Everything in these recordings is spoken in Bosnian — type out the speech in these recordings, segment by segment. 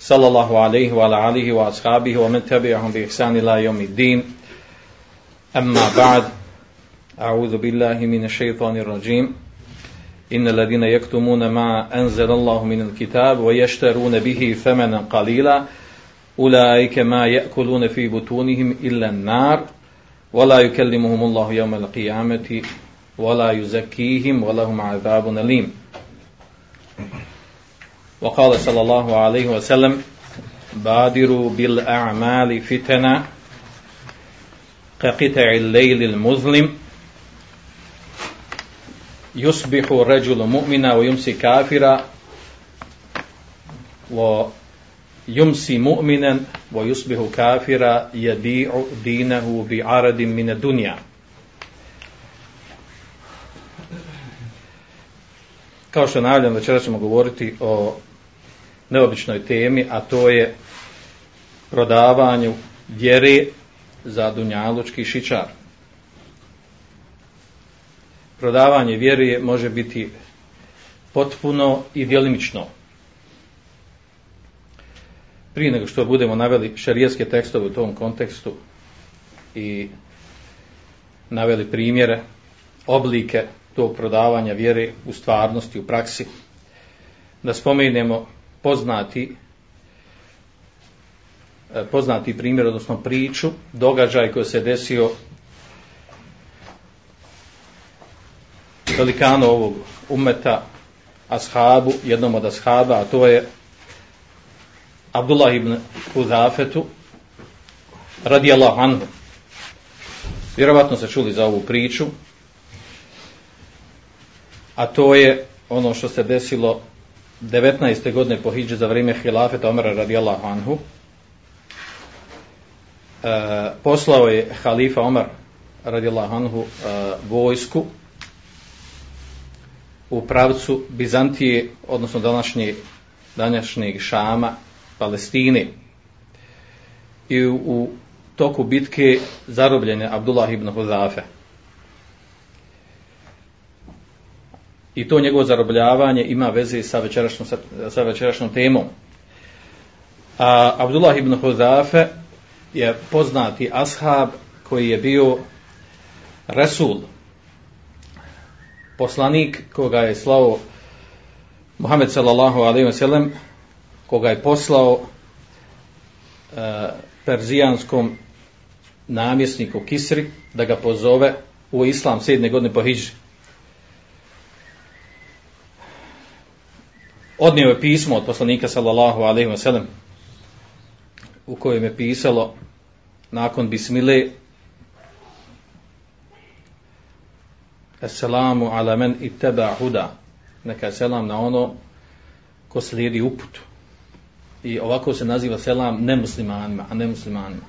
صلى الله عليه وعلى آله وأصحابه ومن تبعهم بإحسان إلى يوم الدين. أما بعد أعوذ بالله من الشيطان الرجيم. إن الذين يكتمون ما أنزل الله من الكتاب ويشترون به ثمنا قليلا أولئك ما يأكلون في بطونهم إلا النار ولا يكلمهم الله يوم القيامة ولا يزكيهم ولهم عذاب أليم. وقال صلى الله عليه وسلم بادروا بالأعمال فتنا كقطع الليل المظلم يصبح الرجل مؤمنا ويمسي كافرا ويمسي مؤمنا ويصبح كافرا يبيع دينه بعرض من الدنيا. Kao što najavljam, večera ćemo govoriti o neobičnoj temi, a to je prodavanju vjere za dunjalučki šičar prodavanje vjere može biti potpuno i djelimično. Prije nego što budemo naveli šarijeske tekstove u tom kontekstu i naveli primjere, oblike tog prodavanja vjere u stvarnosti, u praksi, da spomenemo poznati e, poznati primjer, odnosno priču, događaj koji se desio velikanu ovog umeta ashabu, jednom od ashaba, a to je Abdullah ibn Huzafetu radijallahu anhu. Vjerovatno se čuli za ovu priču, a to je ono što se desilo 19. godine po hijđe za vrijeme hilafeta Omara radijallahu anhu. E, poslao je halifa Omar radijallahu anhu e, vojsku u pravcu Bizantije, odnosno današnje, današnjeg Šama, Palestine. I u, u toku bitke zarobljene Abdullah ibn Huzafe. I to njegovo zarobljavanje ima veze sa večerašnjom, sa, sa večerašnjom temom. A Abdullah ibn Huzafe je poznati ashab koji je bio Resul, poslanik koga je slao Muhammed sallallahu alejhi ve sellem koga je poslao uh, perzijanskom namjesniku Kisri da ga pozove u islam sedne godine po hijđi. Odnio je pismo od poslanika sallallahu alejhi ve sellem u kojem je pisalo nakon bismile Assalamu ala men ittaba huda. Neka selam na ono ko slijedi uputu I ovako se naziva selam nemuslimanima, a nemuslimanima.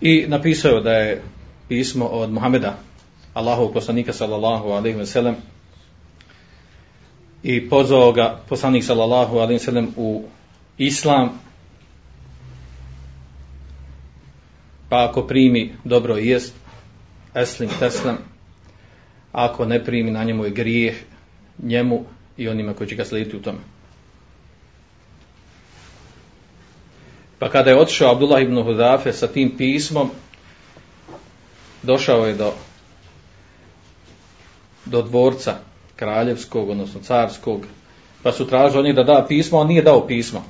I napisao da je pismo od Muhameda, Allahov poslanika sallallahu alaihi wa sallam, i pozvao ga poslanik sallallahu alaihi wa sallam u islam, pa ako primi dobro jest, eslim teslam, ako ne primi na njemu je grijeh njemu i onima koji će ga slijediti u tome. Pa kada je otišao Abdullah ibn Hudafe sa tim pismom, došao je do do dvorca kraljevskog, odnosno carskog, pa su tražili od njih da da pismo, on nije dao pismo.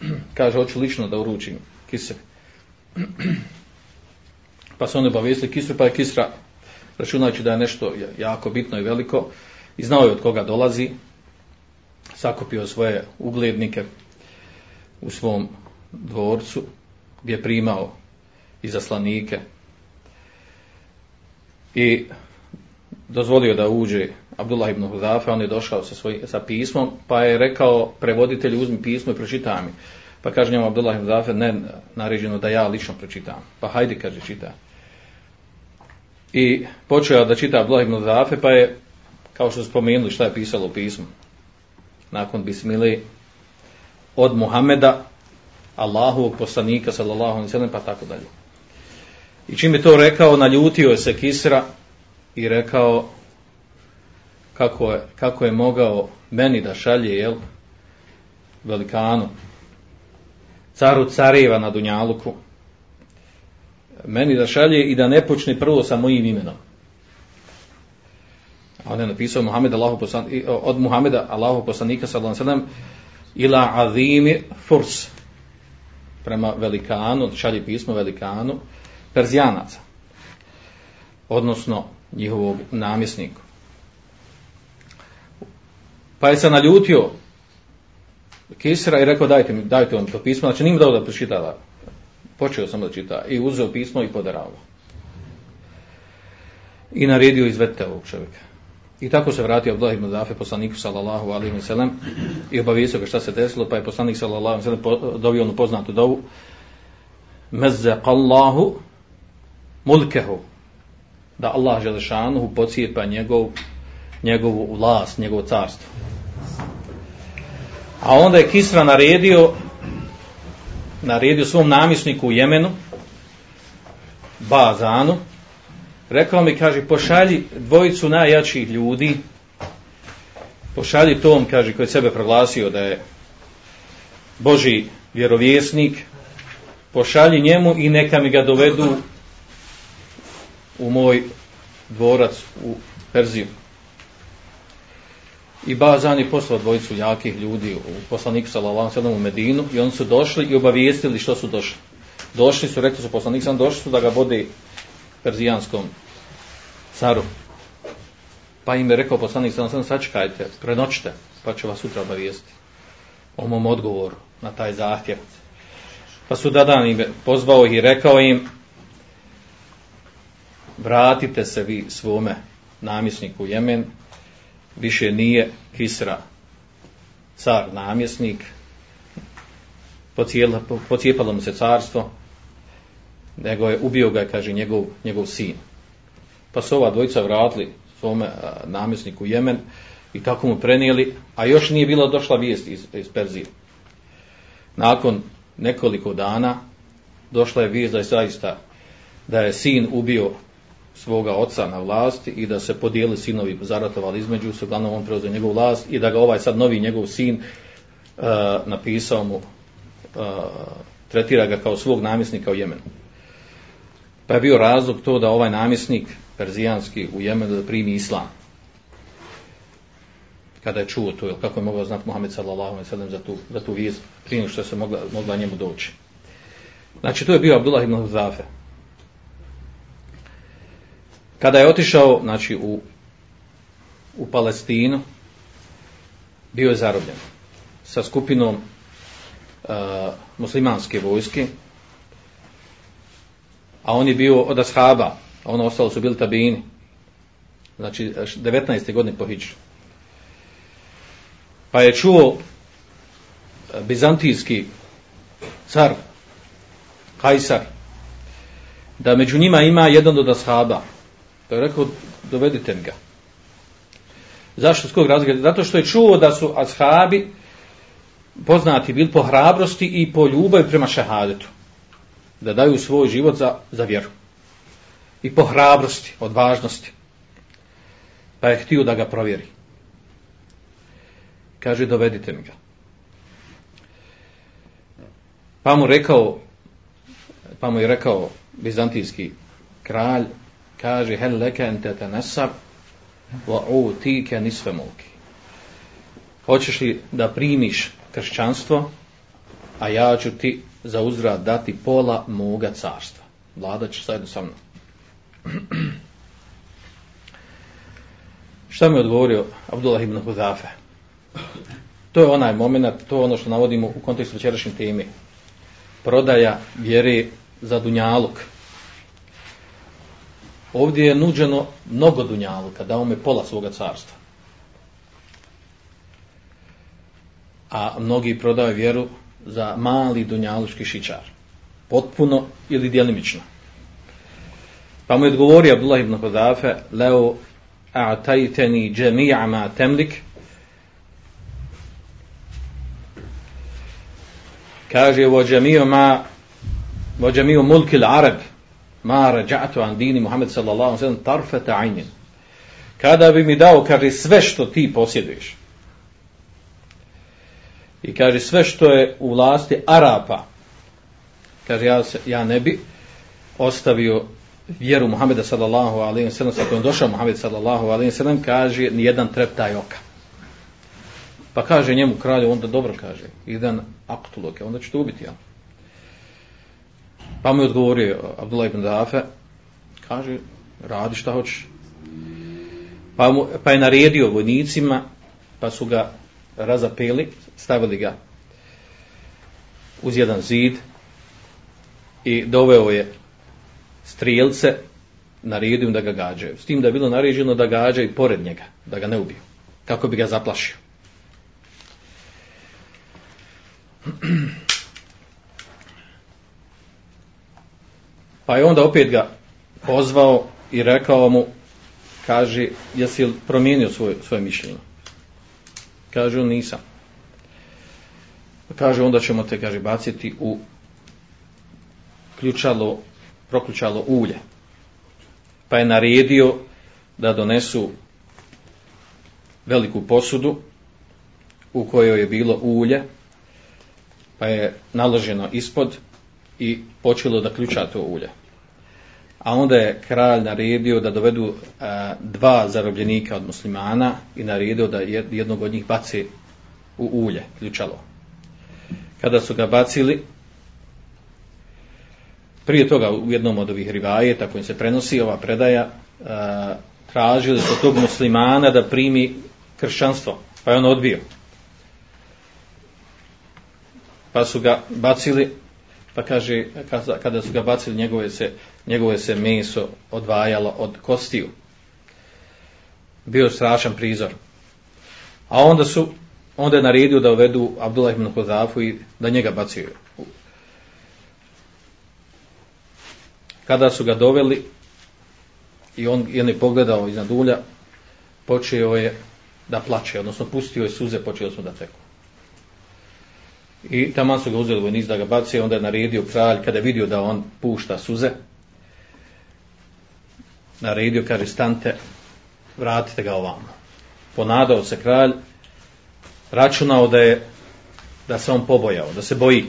Kaže, hoću lično da uručim kisre. pa su oni obavijesili Kisru, pa je Kisra, računajući da je nešto jako bitno i veliko, i znao je od koga dolazi, sakupio svoje uglednike u svom dvorcu, gdje je primao i zaslanike i dozvolio da uđe Abdullah ibn Huzafe, on je došao sa, svoj, sa pismom, pa je rekao prevoditelj uzmi pismo i pročitaj mi. Pa kaže njemu Abdullah ibn Huzafe, ne naređeno da ja lično pročitam. Pa hajde, kaže, čita. I počeo da čita Abdullah ibn Huzafe, pa je, kao što spomenuli šta je pisalo u pismu, nakon bismili od Muhameda, Allahovog poslanika, sallallahu alaihi sallam, pa tako dalje. I čim je to rekao, naljutio je se Kisra i rekao kako je, kako je mogao meni da šalje, jel, velikanu, caru careva na Dunjaluku, meni da šalje i da ne počne prvo sa mojim imenom. A on je napisao Muhammed Allahu poslan, od Muhameda Allahu poslanika sallallahu alejhi ve sellem ila azimi furs prema velikanu, šalje pismo velikanu Perzijanaca. Odnosno njihovog namjesniku. Pa je se naljutio Kisra i rekao dajte mi, dajte on to pismo, znači nim dao da pročitava. Počeo sam da čita i uzeo pismo i podarao. I naredio izvedite ovog čovjeka. I tako se vratio Abdullah ibn Zafe poslaniku sallallahu alaihi wa sallam i obavijestio ga šta se desilo, pa je poslanik sallallahu alaihi wa sallam dobio onu poznatu dovu Mezzaqallahu mulkehu da Allah želešanuhu pocijepa njegov, njegovu vlast, njegovo carstvo. A onda je Kisra naredio naredio svom namisniku u Jemenu Bazanu rekao mi, kaže, pošalji dvojicu najjačih ljudi pošalji tom, kaže, koji sebe proglasio da je Boži vjerovjesnik pošalji njemu i neka mi ga dovedu u moj dvorac u Perziju i Bazan je poslao dvojicu jakih ljudi u poslaniku sallallahu alejhi u Medinu i oni su došli i obavijestili što su došli. Došli su, rekli su poslanik sam došli su da ga vode perzijanskom caru. Pa im je rekao poslanik sam sam sačekajte, prenoćite, pa će vas sutra obavijestiti o mom odgovoru na taj zahtjev. Pa su dadan im pozvao i rekao im vratite se vi svome namjesniku Jemen više nije Kisra car namjesnik. Pocijepalo mu se carstvo nego je ubio ga kaže njegov, njegov sin. Pa su ova dvojica vratili svome namjesniku Jemen i tako mu prenijeli a još nije bila došla vijest iz, iz Perzije. Nakon nekoliko dana došla je vijest da je zaista da je sin ubio svoga oca na vlasti i da se podijeli sinovi zaratovali između se, uglavnom on preuzeo njegovu vlast i da ga ovaj sad novi njegov sin uh, napisao mu, uh, tretira ga kao svog namjesnika u Jemenu. Pa je bio razlog to da ovaj namjesnik perzijanski u Jemenu da primi islam. Kada je čuo to, kako je mogao znati Muhammed sallallahu alaihi sallam za tu, za tu vijest, prije što se mogla, mogla njemu doći. Znači, to je bio Abdullah ibn Zafe. Kada je otišao znači, u, u Palestinu, bio je zarobljen sa skupinom uh, muslimanske vojske, a on je bio od ashaba, a ono ostalo su bili tabini, znači 19. godine po Hiđu. Pa je čuo e, bizantijski car, Kajsar, da među njima ima jedan od ashaba, Pa je rekao, dovedite mi ga. Zašto? S kog razloga? Zato što je čuo da su ashabi poznati bili po hrabrosti i po ljubavi prema šehadetu. Da daju svoj život za, za vjeru. I po hrabrosti, odvažnosti. Pa je htio da ga provjeri. Kaže, dovedite mi ga. Pa mu rekao, pa mu je rekao bizantijski kralj, kaže hel leke ente te nesab wa utike nisve mulki hoćeš li da primiš kršćanstvo a ja ću ti za uzrad dati pola moga carstva. Vlada će zajedno sa mnom. Šta mi je odgovorio Abdullah ibn Hudafe to je onaj moment to je ono što navodimo u kontekstu večerašnje teme. Prodaja vjere za dunjaluk ovdje je nuđeno mnogo dunjaluka, dao me pola svoga carstva. A mnogi prodaju vjeru za mali dunjalučki šičar. Potpuno ili djelimično. Pa mu je odgovorio Abdullah ibn Hodafe, leo a'tajteni džemi'a ma temlik, kaže vo ma vo mulkil arab ma rađatu an dini Muhammed sallallahu sallam tarfeta ajnin kada bi mi dao kaže sve što ti posjeduješ. I kaže sve što je u vlasti Arapa kaže ja, se, ja ne bi ostavio vjeru Muhameda sallallahu alaihi wa sallam sa kojom došao Muhammed sallallahu alaihi wa sallam kaže nijedan treptaj oka. Pa kaže njemu kralju onda dobro kaže idan aktuloke onda ću te ubiti ja pa mu je odgovorio Abdullah ibn Dafe kaže radi šta hoćeš pa, mu, pa je naredio vojnicima pa su ga razapeli stavili ga uz jedan zid i doveo je strijelce naredio da ga gađaju. S tim da je bilo naređeno da gađaju pored njega, da ga ne ubiju. Kako bi ga zaplašio. Pa je onda opet ga pozvao i rekao mu, kaže, jesi li promijenio svoje, svoje mišljenje? Kaže on, nisam. Kaže, onda ćemo te, kaže, baciti u ključalo, proključalo ulje. Pa je naredio da donesu veliku posudu u kojoj je bilo ulje, pa je naloženo ispod i počelo da ključa to ulje. A onda je kralj naredio da dovedu a, dva zarobljenika od muslimana i naredio da jednog od njih baci u ulje, ključalo. Kada su ga bacili, prije toga u jednom od ovih rivajeta kojim se prenosi ova predaja, a, tražili su tog muslimana da primi kršćanstvo, pa je on odbio. Pa su ga bacili, pa kaže, kada su ga bacili, njegove se, njegove se meso odvajalo od kostiju. Bio strašan prizor. A onda su, onda je naredio da uvedu Abdullah ibn Huzafu i da njega bacio. Kada su ga doveli i on je pogledao iznad ulja, počeo je da plače, odnosno pustio je suze, počeo su da teku. I tamo su ga uzeli vojnici da ga baci, onda je naredio kralj, kada je vidio da on pušta suze, naredio, kaže, stante, vratite ga ovamo. Ponadao se kralj, računao da je, da se on pobojao, da se boji.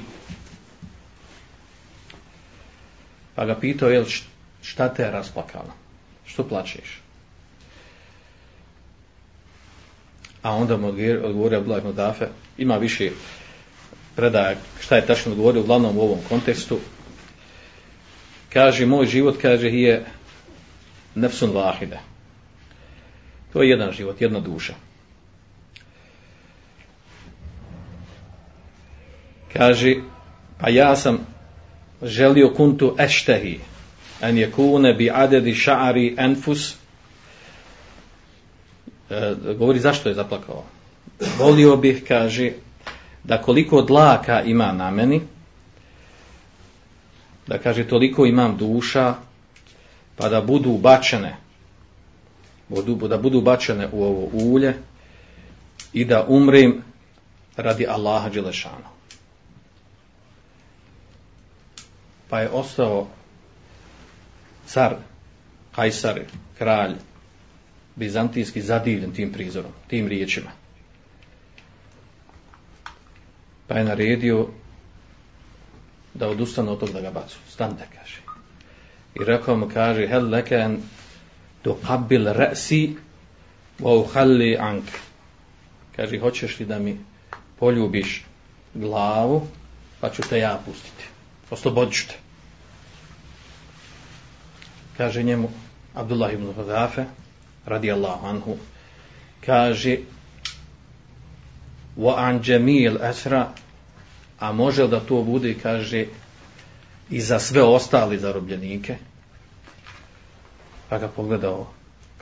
Pa ga pitao, jel, šta te je rasplakalo? Što plačeš? A onda mu odgovorio Abdullah ibn Dafe, ima više predaja šta je tačno odgovorio, uglavnom u ovom kontekstu kaže moj život kaže je nefsun vahide. To je jedan život, jedna duša. Kaže pa ja sam želio kuntu eštehi en je kune bi adedi ša'ari enfus. E, govori zašto je zaplakao. Volio bih kaže da koliko dlaka ima na meni, da kaže toliko imam duša, pa da budu bačene, da budu bačene u ovo ulje i da umrem radi Allaha Đelešanu. Pa je ostao car, Kajsar, kralj, bizantijski zadivljen tim prizorom, tim riječima pa je naredio da odustane od toga da ga bacu. Stante, kaže. I rekao mu, kaže, hel leke en kabil resi wa uhalli ank. Kaže, hoćeš li da mi poljubiš glavu, pa ću te ja pustiti. Oslobodit ću te. Kaže njemu Abdullah ibn Hudafe, radi Allahu anhu, kaže, wa an jamil asra a može da to bude kaže i za sve ostali zarobljenike pa ga pogledao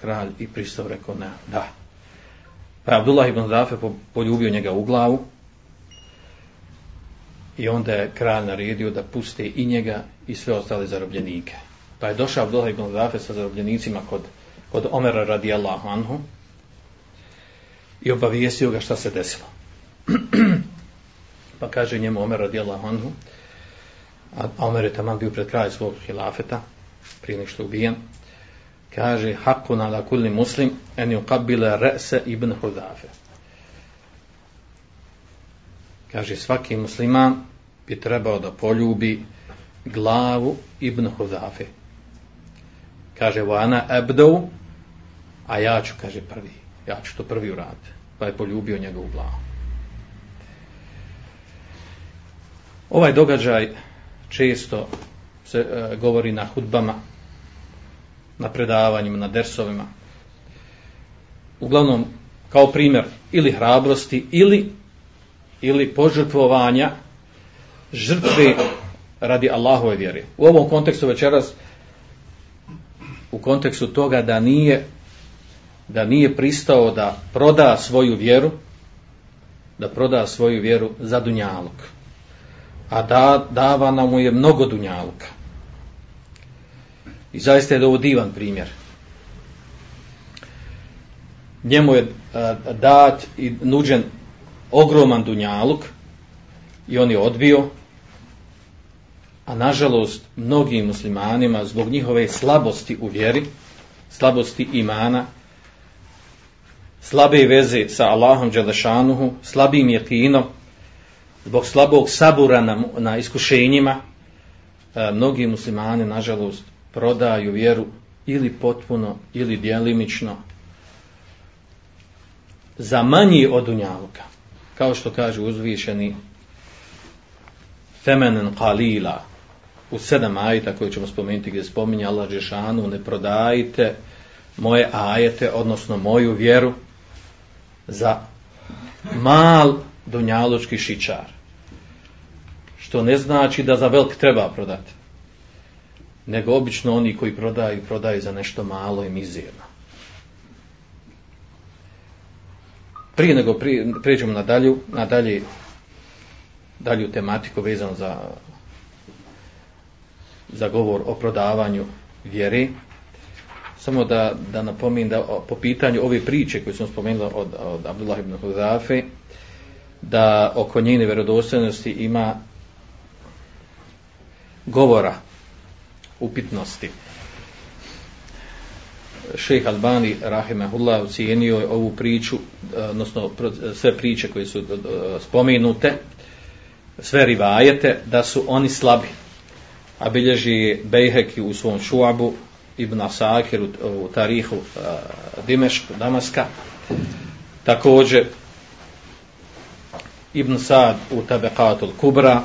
kralj i pristav rekao ne, da pa Abdullah ibn Zafe poljubio njega u glavu i onda je kralj naredio da puste i njega i sve ostale zarobljenike. Pa je došao Abdullah ibn Zafe sa zarobljenicima kod, kod Omera radijallahu anhu i obavijestio ga šta se desilo. pa kaže njemu Omer radijallahu anhu, a Omer je tamo bio pred kraj svog hilafeta, prije nek što ubijen, kaže, hakuna la kulli muslim, en ju kabile re'se ibn Hudafe. Kaže, svaki musliman bi trebao da poljubi glavu ibn Hudafe. Kaže, vana ebdovu, a ja ću, kaže, prvi. Ja ću to prvi uraditi. Pa je poljubio njegovu glavu. Ovaj događaj često se e, govori na hudbama, na predavanjima, na dersovima. Uglavnom, kao primjer ili hrabrosti ili ili požrtvovanja žrtve radi Allahove vjere. U ovom kontekstu večeras u kontekstu toga da nije da nije pristao da proda svoju vjeru da proda svoju vjeru za dunjalog a da, davana mu je mnogo dunjaluka. I zaista je ovo divan primjer. Njemu je a, dat i nuđen ogroman dunjaluk i on je odbio a nažalost mnogim muslimanima zbog njihove slabosti u vjeri slabosti imana slabe veze sa Allahom Đelešanuhu slabim jekinom zbog slabog sabura na, na iskušenjima e, mnogi muslimani nažalost prodaju vjeru ili potpuno ili dijelimično za manji od dunjaluka. Kao što kaže uzvišeni femenen qalila u sedam ajeta koje ćemo spomenuti gdje spominje Allah Žešanu ne prodajte moje ajete odnosno moju vjeru za mal dunjalučki šičar. Što ne znači da za velik treba prodati nego obično oni koji prodaju prodaju za nešto malo i mizirno prije nego prije, pređemo na dalju, na dalje dalju tematiku vezano za za govor o prodavanju vjeri, samo da, da napomin da po pitanju ove priče koje sam spomenula od, od Abdullah ibn Huzafe da oko njene vjerodostojnosti ima govora upitnosti. Šejh Albani rahimehullah ocijenio ovu priču eh, odnosno sve priče koje su eh, spomenute sve rivajete da su oni slabi. A bilježi Bejheki u svom šuabu Ibn Asakir u, u tarihu uh, Dimešk, Damaska. Također Ibn Sad u Tabekatul Kubra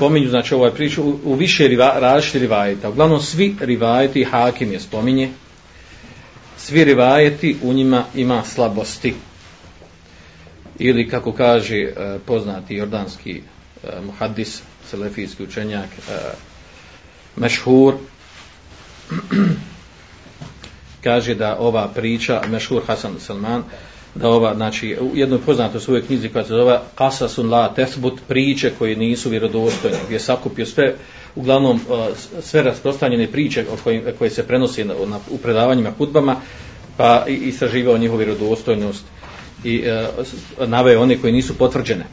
spominju, znači ovaj priču, u, u više riva, različiti rivajeta. Uglavnom, svi rivajeti, Hakim je spominje, svi rivajeti u njima ima slabosti. Ili, kako kaže eh, poznati jordanski eh, muhaddis, selefijski učenjak, eh, Mešhur, kaže da ova priča, Mešhur Hasan Salman, da ova, znači, u jednoj poznatoj svojoj knjizi koja se zove Kasasun la tesbut, priče koje nisu vjerodostojne, gdje je sakupio sve, uglavnom, e, sve rasprostanjene priče kojim, koje se prenosi na, na, u predavanjima hudbama, pa i istraživao njihovu vjerodostojnost i e, naveo one koje nisu potvrđene.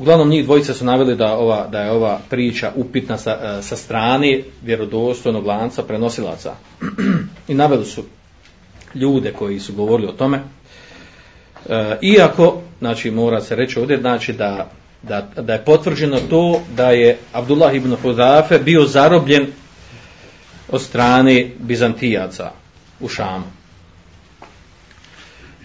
Uglavnom njih dvojica su naveli da ova da je ova priča upitna sa, e, sa strane vjerodostojnog lanca prenosilaca. I naveli su ljude koji su govorili o tome. E, iako, znači mora se reći ovdje, znači da, da, da je potvrđeno to da je Abdullah ibn Hudafe bio zarobljen od strane Bizantijaca u Šamu.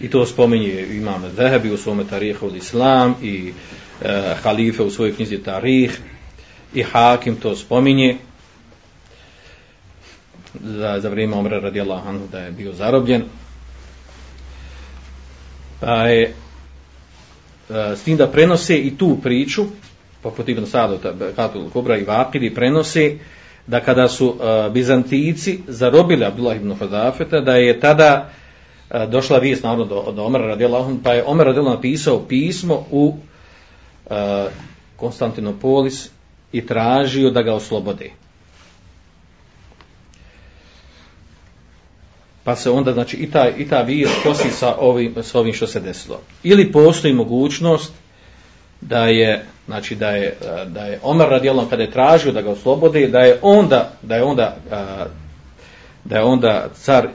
I to spominje imam Zehebi u svome tarihu od Islam i e, halife u svojoj knjizi Tarih i Hakim to spominje za, za vrijeme Omra radijallahu anhu da je bio zarobljen. Pa je e, s tim da prenose i tu priču, poput Ibn Sadu, Katul Kubra i Vakidi, prenose da kada su uh, Bizantijici zarobili Abdullah ibn Fadafeta da je tada došla vijest naravno do, do Omara radijallahu anhu, pa je Omer radijallahu napisao pismo u E, Konstantinopolis i tražio da ga oslobode. Pa se onda, znači, i ta, i ta vijest kosi sa ovim, sa ovim što se desilo. Ili postoji mogućnost da je, znači, da je, e, da je Omer radijalno kada je tražio da ga oslobode, da je onda, da je onda, e, da je onda car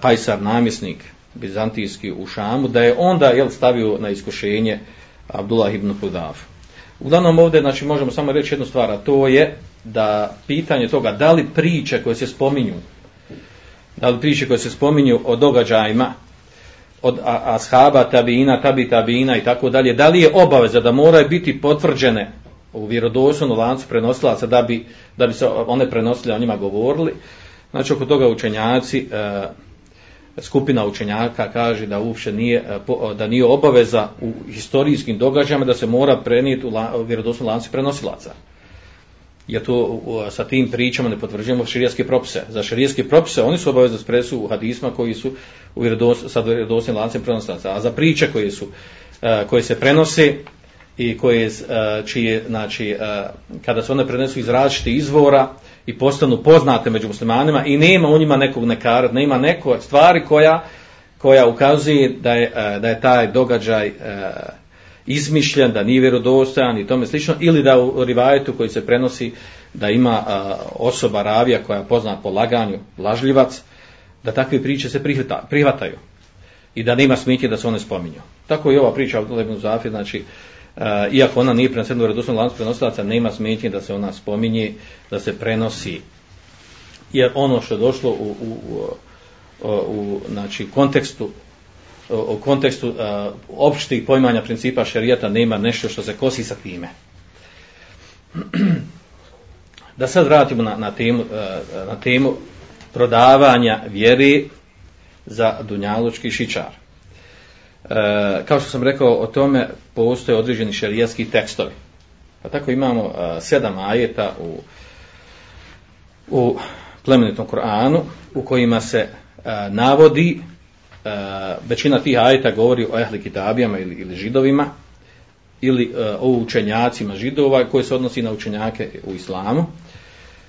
Kajsar namjesnik bizantijski u Šamu, da je onda jel, stavio na iskušenje Abdullah ibn Hudaf. Uglavnom ovdje znači, možemo samo reći jednu stvar, a to je da pitanje toga da li priče koje se spominju, da li priče koje se spominju o događajima, od ashaba, tabina, tabi, tabina i tako dalje, da li je obaveza da moraju biti potvrđene u vjerodostojnom lancu prenosilaca da bi, da bi se one prenosile, o njima govorili. Znači, oko toga učenjaci, e, skupina učenjaka kaže da uopće nije, e, e, da nije obaveza u historijskim događajima da se mora prenijeti u vjerodosnu lanci prenosilaca. Je to sa tim pričama ne potvrđujemo širijaske propise. Za širijaske propise oni su obavezni da presu u hadisma koji su u vjerodos, sa vjerodosnim lancem prenosilaca. A za priče koje su e, koje se prenose i koje čije znači kada se one prenesu iz različitih izvora i postanu poznate među muslimanima i nema u njima nekog nekara, nema neko stvari koja koja ukazuje da je, e, da je taj događaj e, izmišljen, da nije vjerodostojan i tome slično, ili da u rivajetu koji se prenosi da ima e, osoba ravija koja je poznat po laganju, lažljivac, da takve priče se prihvata, prihvataju i da nema smitje da se one spominju. Tako i ova priča o Lebnu Zafir, znači, e, iako ona nije prenosena u redosnom lancu prenosilaca, nema smetnje da se ona spominje, da se prenosi. Jer ono što je došlo u, u, u, u znači, kontekstu u kontekstu uh, opštih pojmanja principa šerijata nema nešto što se kosi sa time. Da sad vratimo na, na, temu, uh, na temu prodavanja vjeri za dunjalučki šičar. E, kao što sam rekao, o tome postoje određeni šerijatski tekstovi. Pa tako imamo e, sedam ajeta u, u plemenitom Koranu u kojima se e, navodi, e, većina tih ajeta govori o ehli kitabijama ili, ili židovima, ili e, o učenjacima židova koji se odnosi na učenjake u islamu,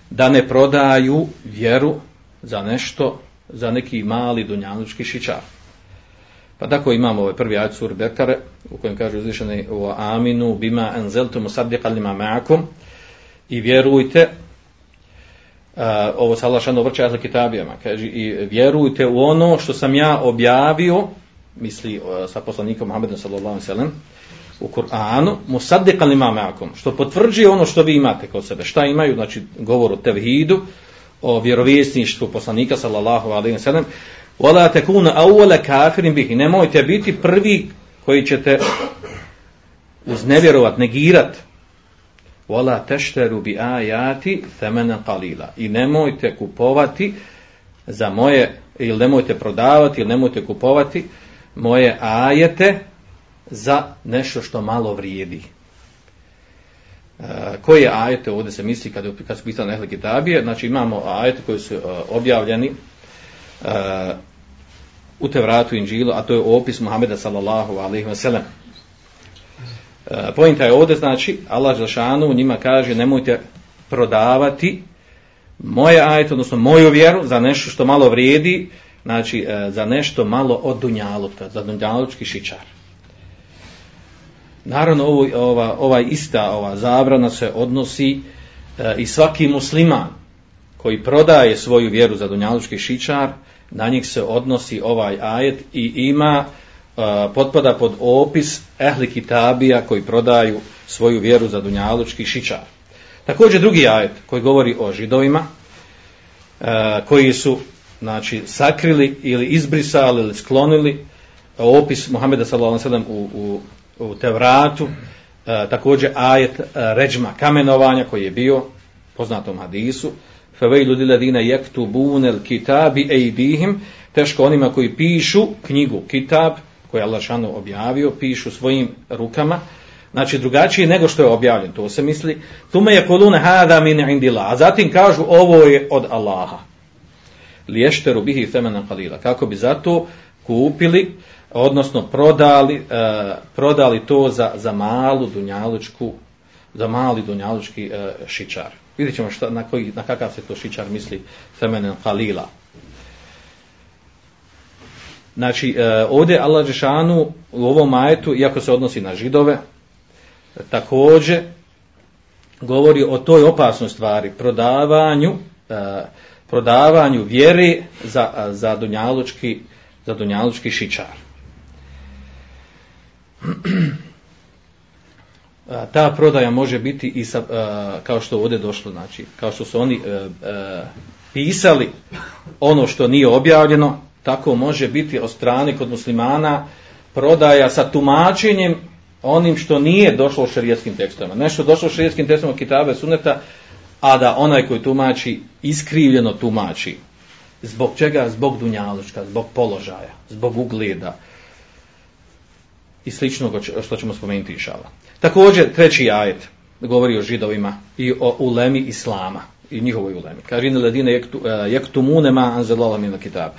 da ne prodaju vjeru za nešto, za neki mali dunjanučki šičar. Pa tako imamo ovaj prvi ajet sur Bekare u kojem kaže uzvišeni o aminu bima anzeltu musaddiqan lima ma'akum. I vjerujte uh, ovo se Allah šano vrća kitabijama kaže i vjerujte u ono što sam ja objavio misli uh, sa poslanikom Muhammedom sallallahu alejhi ve sellem u Kur'anu musaddiqan lima ma'akum što potvrđuje ono što vi imate kod sebe. Šta imaju? Znači govor o tevhidu o vjerovjesništvu poslanika sallallahu alejhi ve sellem Wala takuna awwala kafirin به Nemojte biti prvi koji ćete uznevjerovat, negirat. Wala tashtaru bi ayati thamanan qalila. I nemojte kupovati za moje ili nemojte prodavati ili nemojte kupovati moje ajete za nešto što malo vrijedi. Uh, koje ajete ovdje se misli kad, kad su pisane Ehle kitabije, znači imamo ajete koji su uh, objavljeni uh, u Tevratu Inđilu, a to je opis Muhameda sallallahu alaihi wa sallam. E, uh, pojenta je ovdje, znači, Allah Želšanu njima kaže, nemojte prodavati moje ajet, odnosno moju vjeru za nešto što malo vrijedi, znači uh, za nešto malo od dunjaluka, za dunjalučki šičar. Naravno, ovo, ova, ova ista ova zabrana se odnosi uh, i svaki musliman koji prodaje svoju vjeru za dunjalučki šičar, na njih se odnosi ovaj ajet i ima uh, potpada pod opis ehli kitabija koji prodaju svoju vjeru za dunjalučki šičar. Također drugi ajet koji govori o židovima uh, koji su znači, sakrili ili izbrisali ili sklonili opis Muhameda sallallahu s.a.v. u, u, u Tevratu, također ajet ređma kamenovanja koji je bio poznatom hadisu, Faveilu liladina yaktubuna alkitabi aydihim teško onima koji pišu knjigu kitab koji Allah šanu objavio pišu svojim rukama. Znači drugačije nego što je objavljen to se misli. Tuma kolune hada min indila, a zatim kažu ovo je od Allaha. Liješteru bihi femena kalila. Kako bi zato kupili, odnosno prodali, uh, prodali to za, za malu dunjalučku, za mali dunjalučki uh, šičar. Vidjet ćemo šta, na, koji, na kakav se to šičar misli femenen halila. Znači, uh, ovdje Allah Žešanu u ovom majetu, iako se odnosi na židove, također govori o toj opasnoj stvari, prodavanju, e, prodavanju vjeri za, e, za dunjalučki, za dunjalučki šičar. Ta prodaja može biti i sa, kao što ovdje došlo, znači, kao što su oni e, e, pisali ono što nije objavljeno, tako može biti od strane kod muslimana prodaja sa tumačenjem onim što nije došlo u šarijetskim tekstovima. Nešto došlo u šarijetskim tekstovima kitabe suneta, a da onaj koji tumači iskrivljeno tumači. Zbog čega? Zbog dunjalučka, zbog položaja, zbog ugleda i slično što ćemo spomenuti inšala. Također, treći ajet govori o židovima i o ulemi islama i njihovoj ulemi. Kaže, ine ledine eh, jektumune ma anzelala mina kitab.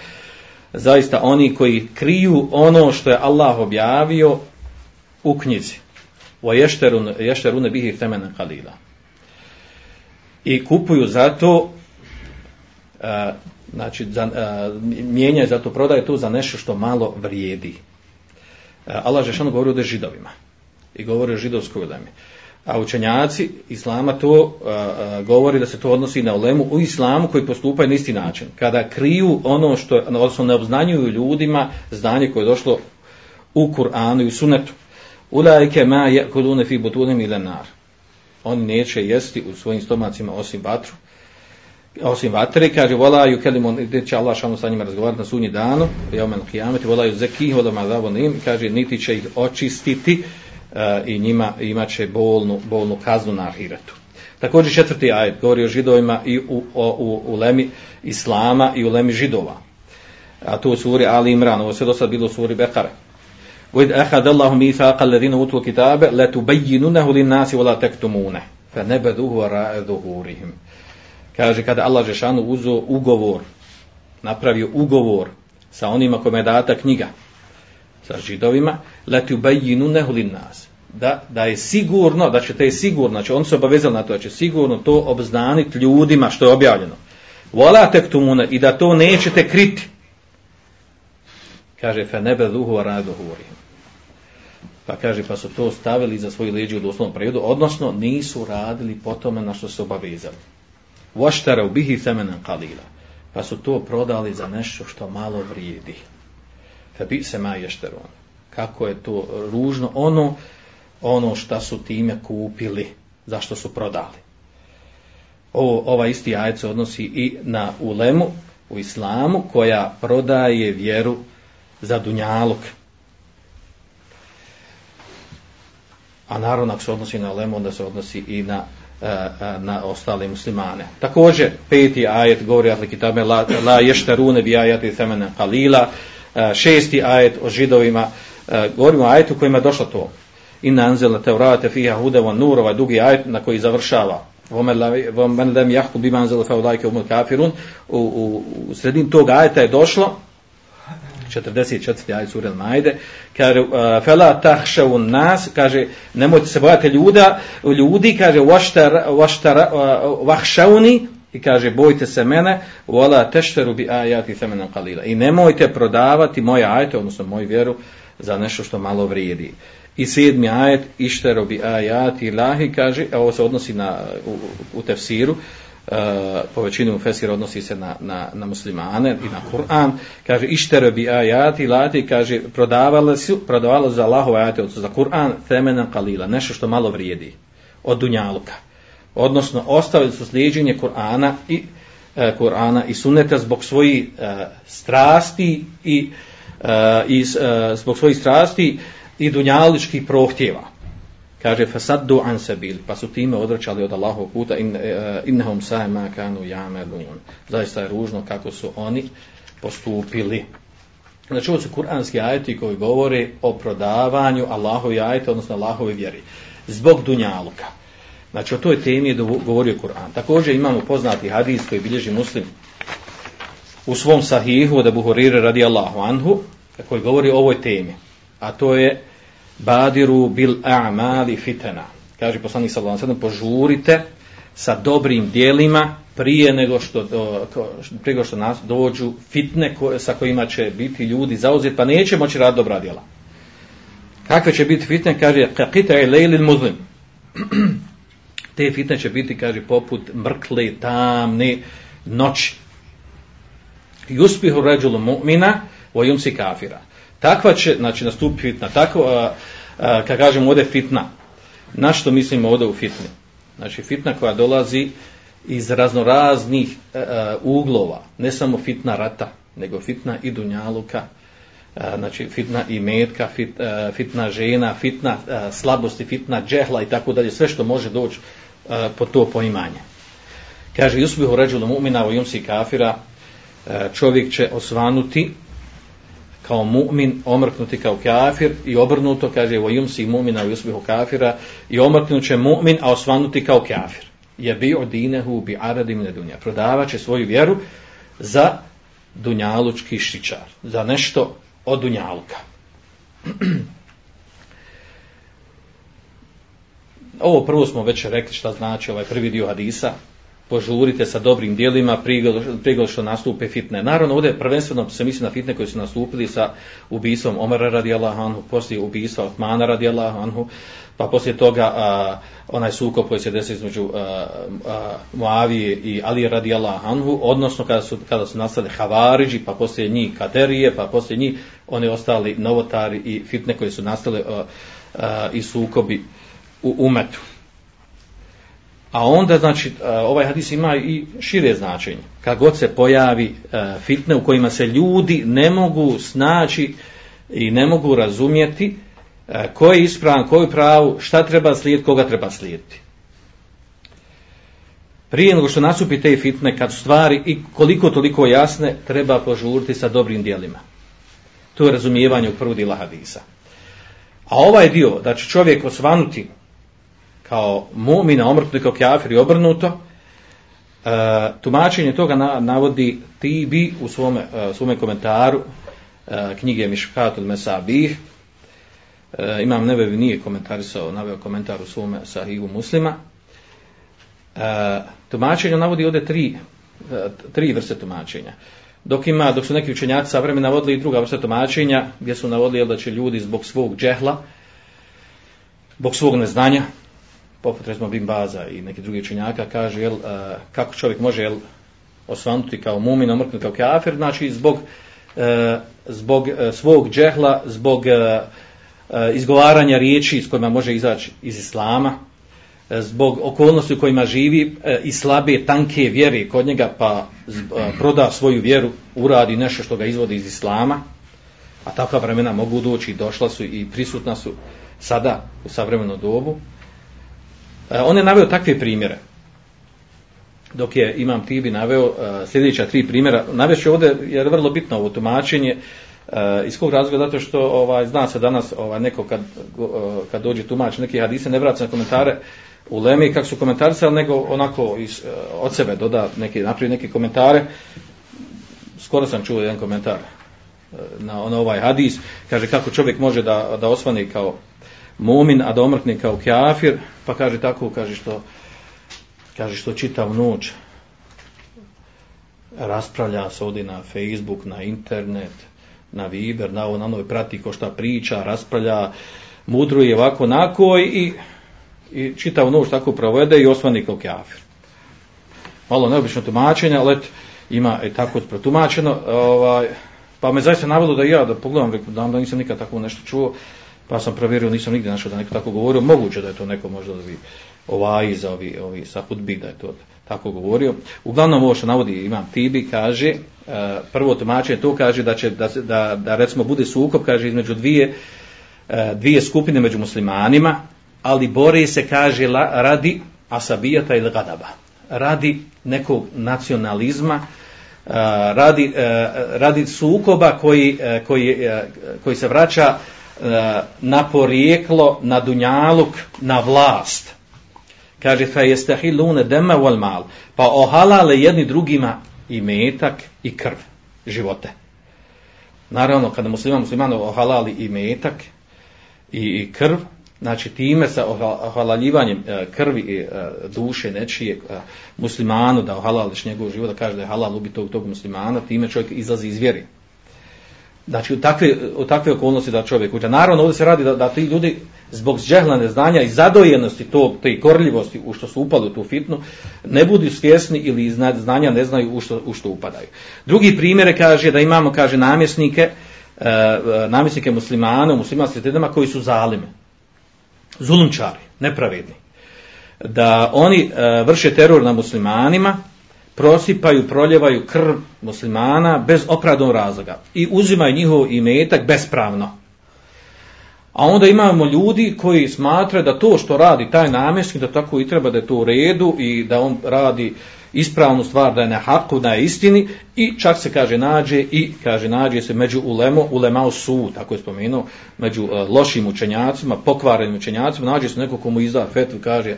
Zaista, oni koji kriju ono što je Allah objavio u knjizi. O ješterune bihi temena kalila. I kupuju zato eh, znači, za, eh, mijenjaju zato, prodaje to za nešto što malo vrijedi. Eh, Allah Žešanu govori o židovima. I govori o židovskoj ulemi. A učenjaci islama to uh, govori da se to odnosi na ulemu u islamu koji postupaju na isti način. Kada kriju ono što, odnosno ne obznanjuju ljudima znanje koje je došlo u Kur'anu i u sunetu. Ulajke ma jekulune fi butunim ili nar. Oni neće jesti u svojim stomacima osim vatru Osim vatre, kaže, vola ju kelimon, gdje će Allah šalno sa njima razgovarati na sunji danu, ja omen kijameti, vola ju zekih, vola mazavo nim, kaže, niti će ih očistiti uh, i njima imat će bolnu, bolnu kaznu na ahiretu. Također četvrti ajet govori o židovima i u, o, u, u lemi islama i u lemi židova. A to u suri Ali Imran, ovo se do sad bilo u suri Bekara. وإذ أخذ الله ميثاق الذين أوتوا الكتاب لتبيننه للناس ولا تكتمونه فنبذوه وراء ظهورهم Kaže, kada Allah Žešanu uzo ugovor, napravio ugovor sa onima kome je data knjiga, sa židovima, leti ubejinu nehulin nas. Da, da je sigurno, da će te sigurno, znači on se obavezal na to, da će sigurno to obznaniti ljudima što je objavljeno. Vola tek i da to nećete kriti. Kaže, fe nebe duhu rado huri. Pa kaže, pa su to stavili za svoju leđu u doslovnom prevodu, odnosno nisu radili po tome na što se obavezali. Voštara u bihi semenan kalila. Pa su to prodali za nešto što malo vrijedi. Fe bi se maj ješteron. Kako je to ružno ono, ono što su time kupili, zašto su prodali. Ovo, ova isti ajet se odnosi i na ulemu u islamu koja prodaje vjeru za dunjaluk. a naravno ako se odnosi na ulemu onda se odnosi i na, E, e, na ostale muslimane. Također, peti ajet govori ahli kitabe, la, la ješterune bi ajati temene kalila, e, šesti ajet o židovima, govorimo o ajetu kojima je došlo to. Inna anzela teurate fiha hudeva nur, ovaj dugi ajet na koji završava. Vomen lem jahku biman anzela feudajke umul kafirun. U, u, u sredin tog ajeta je došlo, 44. ajet sura Al-Maide, kaže e, fela fala nas kaže nemojte se bojati ljuda, ljudi kaže washtar washtar wahshawni e, i kaže bojte se mene wala tešteru bi ayati thamanan qalila i nemojte prodavati moje ajete odnosno moju vjeru za nešto što malo vrijedi i sedmi ajet ištero bi ayati lahi kaže a ovo se odnosi na u, u tefsiru Uh, E, po većinu fesir odnosi se na, na, na muslimane i na Kur'an, kaže ištere bi ajati lati, kaže prodavale su, prodavalo za Allahove ajate, za Kur'an, temena kalila, nešto što malo vrijedi od dunjaluka. Odnosno, ostavili su slijedženje Kur'ana i e, Kur'ana i sunneta zbog svojih e, strasti i, e, i e, zbog svojih strasti i dunjaličkih prohtjeva kaže fasaddu an sabil. Pa su time odvraćali od Allahovog puta in, uh, e, innahum sa'ma kanu ya'malun. Zaista je ružno kako su oni postupili. Znači ovo su kuranski ajeti koji govore o prodavanju Allahovi ajeta, odnosno Allahove vjeri zbog dunjaluka. Znači o toj temi je govorio Kur'an. Također imamo poznati hadis koji bilježi muslim u svom sahihu da Buhurire radi Allahu anhu, koji govori o ovoj temi, a to je Badiru bil a'mali fitana. Kaže poslanik sallallahu alejhi ve sellem požurite sa dobrim dijelima prije nego što prije nego što nas dođu fitne koje, sa kojima će biti ljudi zauzeti pa neće moći raditi dobra djela. Kakve će biti fitne? Kaže qaqita lejlil muzlim. Te fitne će biti kaže poput mrkle tamne noći. Yusbihu rajulu mu'mina wa yumsi kafira. Takva će znači nastupi fitna. Tako kad kažemo ovdje fitna. Na što mislimo ovdje u fitni? Znači fitna koja dolazi iz raznoraznih e, e, uglova, ne samo fitna rata, nego fitna i dunjaluka, e, znači fitna i metka, fit, fitna žena, fitna slabosti, fitna džehla i tako dalje, sve što može doći pod po to poimanje. Kaže, Jusbihu ređulu mu'mina u jumsi kafira, čovjek će osvanuti kao mu'min, omrknuti kao kafir i obrnuto, kaže, wa jumsi mu'mina u jusbihu kafira i omrknuće mu'min, a osvanuti kao kafir je bio dinehu bi aradim ne dunja. Prodavat će svoju vjeru za dunjalučki šičar. Za nešto od dunjaluka. Ovo prvo smo već rekli šta znači ovaj prvi dio hadisa. Požurite sa dobrim dijelima prije što nastupe fitne. Naravno, ovdje prvenstveno se misli na fitne koji su nastupili sa ubijstvom Omara radijallahu anhu, poslije ubijstva Otmana radijallahu anhu, pa poslije toga a, onaj sukob koji se desi između a, a, Muavije i Ali radijallahu anhu, odnosno kada su, kada su nastali Havariđi, pa poslije njih Kaderije, pa poslije njih oni ostali novotari i fitne koji su nastali a, a, i sukobi u umetu. A onda, znači, e, ovaj hadis ima i šire značenje. Kad god se pojavi e, fitne u kojima se ljudi ne mogu snaći i ne mogu razumjeti, e, ko je ispravan, koju pravu, šta treba slijediti, koga treba slijediti. Prije nego što nasupi te fitne, kad stvari i koliko toliko jasne, treba požuriti sa dobrim dijelima. To je razumijevanje u prvu dila hadisa. A ovaj dio, da će čovjek osvanuti kao mumina, omrtni kao kjafir i obrnuto, e, tumačenje toga na, navodi Tibi u svome, uh, svome komentaru e, knjige Miškatul Mesabih, e, imam nebevi nije komentarisao, naveo komentar u svome sahihu muslima. E, tumačenje navodi ovdje tri, e, tri vrste tumačenja. Dok ima, dok su neki učenjaci sa vremena navodili i druga vrsta tumačenja, gdje su navodili jel, da će ljudi zbog svog džehla, zbog svog neznanja, poput recimo Bim Baza i neki drugi činjaka, kaže jel, e, kako čovjek može jel, osvanuti kao mumin, omrknuti kao kafir, znači zbog, e, zbog e, svog džehla, zbog e, e izgovaranja riječi s kojima može izaći iz islama, e, zbog okolnosti u kojima živi e, i slabe, tanke vjere kod njega, pa e, proda svoju vjeru, uradi nešto što ga izvodi iz islama, a takva vremena mogu doći došla su i prisutna su sada u savremenu dobu. E, on je naveo takve primjere. Dok je Imam Tibi naveo e, sljedeća tri primjera, navešću ovdje, jer je vrlo bitno ovo tumačenje, Uh, iz kog razloga? Zato što ovaj, zna se danas ovaj, neko kad, uh, kad dođe tumač neki hadise ne vraća na komentare u Lemi kako su komentarisali, nego onako iz, uh, od sebe doda neki, napravi neke komentare. Skoro sam čuo jedan komentar uh, na, na ovaj hadis. Kaže kako čovjek može da, da osvani kao mumin, a da omrkne kao kafir, pa kaže tako, kaže što kaže što čita u noć raspravlja se ovdje na Facebook, na internet, na Viber, na ovo, na ono prati ko šta priča, raspravlja, mudruje ovako, nako i, i čita u noć tako provede i osvani kao kafir. Malo neobično tumačenje, ali ima je tako protumačeno, ovaj, pa me zaista navelo da ja da pogledam, da nisam nikad tako nešto čuo, pa sam provjerio, nisam nigdje našao da neko tako govorio, moguće da je to neko možda da bi ovaj za ovi, ovi sa hudbi da je to tako govorio. Uglavnom ovo što navodi imam Tibi kaže, e, prvo tumačenje to kaže da će da, da, da recimo bude sukob kaže između dvije, e, dvije skupine među muslimanima, ali bori se kaže la, radi asabijata ili gadaba. Radi nekog nacionalizma, e, radi, radi sukoba koji, koji, koji se vraća E, na porijeklo, na dunjaluk, na vlast kaže fa yastahiluna dama wal mal pa ohalale jedni drugima i metak i krv živote. Naravno, kada musliman musliman ohalali i metak i, i krv, znači time sa ohalaljivanjem e, krvi i e, duše nečije muslimanu da ohalališ njegov život, da kaže da je halal ubiti tog, tog muslimana, time čovjek izlazi iz vjeri. Znači u takve, u takve okolnosti da čovjek uđe. Naravno ovdje se radi da, da ti ljudi zbog žehlane neznanja i zadojenosti to, te korljivosti u što su upali u tu fitnu, ne budu svjesni ili iz znanja ne znaju u što, u što upadaju. Drugi primjer kaže da imamo kaže namjesnike, e, e namjesnike muslimana u muslimanskim sredinama koji su zalime. Zulumčari, nepravedni. Da oni e, vrše teror na muslimanima, prosipaju, proljevaju krv muslimana bez opravdnog razloga i uzimaju njihov imetak bespravno. A onda imamo ljudi koji smatraju da to što radi taj namjesnik, da tako i treba da je to u redu i da on radi ispravnu stvar, da je na haku, da je istini i čak se kaže nađe i kaže nađe se među ulemo, ulemao su, tako je spomenuo, među uh, lošim učenjacima, pokvarenim učenjacima, nađe se neko komu izda fetvu, kaže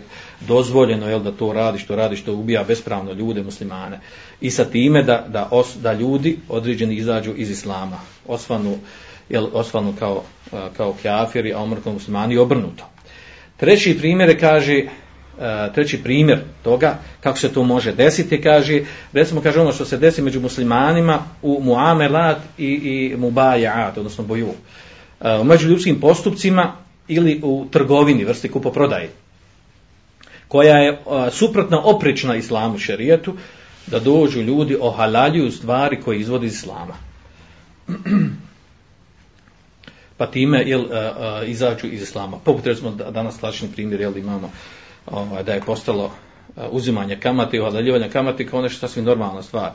dozvoljeno je da to radi, što radi, što ubija bespravno ljude, muslimane. I sa time da, da, os, da ljudi određeni izađu iz islama, osvanu, jel, osvanu kao, e, kao kjafiri, a omrkom muslimani obrnuto. Treći primjer kaže, E, treći primjer toga kako se to može desiti kaže recimo kaže ono što se desi među muslimanima u muamelat i i mubajat odnosno boju. E, u međuljudskim postupcima ili u trgovini vrsti kupoprodaje koja je e, suprotna oprečna islamu šerijetu da dođu ljudi ohalaljuju stvari koje izvodi iz islama. Pa time jel, izađu iz islama. Poput recimo danas slačni primjer jel, imamo ovaj, da je postalo e, uzimanje kamate i odaljivanje kamate kao nešto sasvim normalna stvar.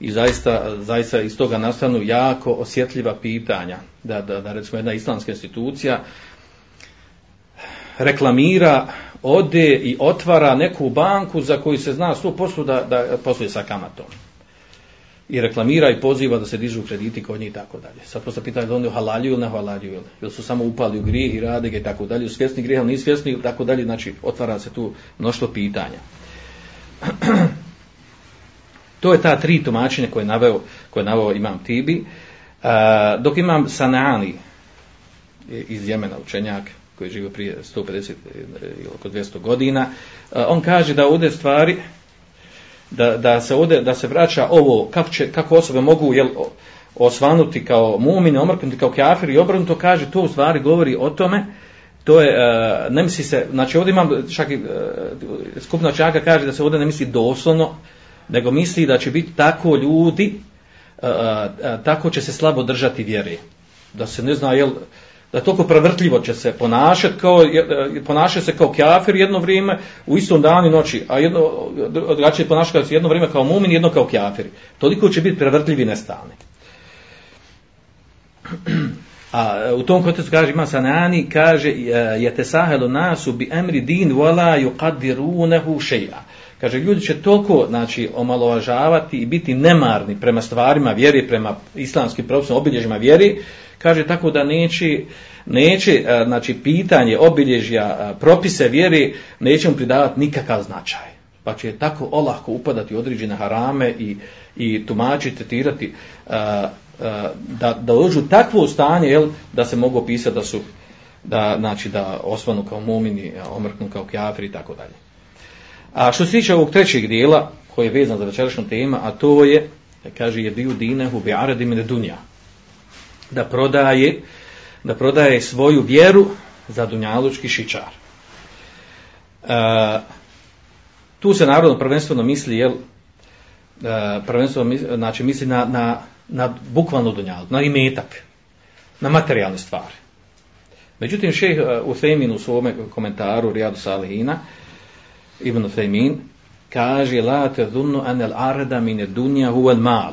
I zaista, zaista iz toga nastanu jako osjetljiva pitanja da, da, da recimo jedna islamska institucija reklamira, ode i otvara neku banku za koju se zna 100% da, da posluje sa kamatom i reklamira i poziva da se dižu krediti kod njih i tako dalje. Sad posle pitanje da oni halalju ili ne halalju, ili su samo upali u grijeh i rade ga i tako dalje, u svjesni grijeh, ili nisu svjesni i tako dalje, znači otvara se tu mnoštvo pitanja. to je ta tri tumačenja koje je naveo, koje je naveo imam Tibi, a, dok imam Sanani iz Jemena učenjak, koji je živio prije 150 ili e, oko 200 godina, a, on kaže da ovdje stvari, da, da se ode, da se vraća ovo kako će kako osobe mogu jel osvanuti kao mumine, omrknuti kao kafir i obrnuto kaže to u stvari govori o tome to je e, ne misli se znači ovdje imam čak i e, skupna čaka kaže da se ovdje ne misli doslovno nego misli da će biti tako ljudi e, tako će se slabo držati vjere. Da se ne zna jel da toliko prevrtljivo će se ponašati kao ponaša se kao kafir jedno vrijeme u istom danu i noći, a jedno drugačije se jedno vrijeme kao mumin, jedno kao kafir. Toliko će biti prevrtljivi i nestalni. A u tom kontekstu kaže ima Sanani kaže je te sahelu nasu bi emri din wala yuqaddirunahu shay'a. Kaže ljudi će toliko znači omalovažavati i biti nemarni prema stvarima vjeri, prema islamskim propisima, obilježjima vjeri, kaže tako da neće neće e, znači pitanje obilježja e, propise vjere neće mu pridavati nikakav značaj. Pa će tako olahko upadati određene harame i i tumačiti tretirati e, da da dođu takvo stanje jel da se mogu opisati da su da znači da osvanu kao mumini omrknu kao kjafri i tako dalje. A što se tiče ovog trećeg dijela koji je vezan za večerašnju temu a to je kaže je bio dinehu bi aradim dunja da prodaje da prodaje svoju vjeru za dunjalučki šičar. E, tu se narodno prvenstveno misli jel, e, prvenstveno misli, znači misli na, na, na bukvalno dunjalu, na imetak, na materijalne stvari. Međutim, šeh e, Uthejmin u svome komentaru Rijadu Salihina, Ibn Uthejmin, kaže la te dhunnu anel arda mine dunja huvel mal.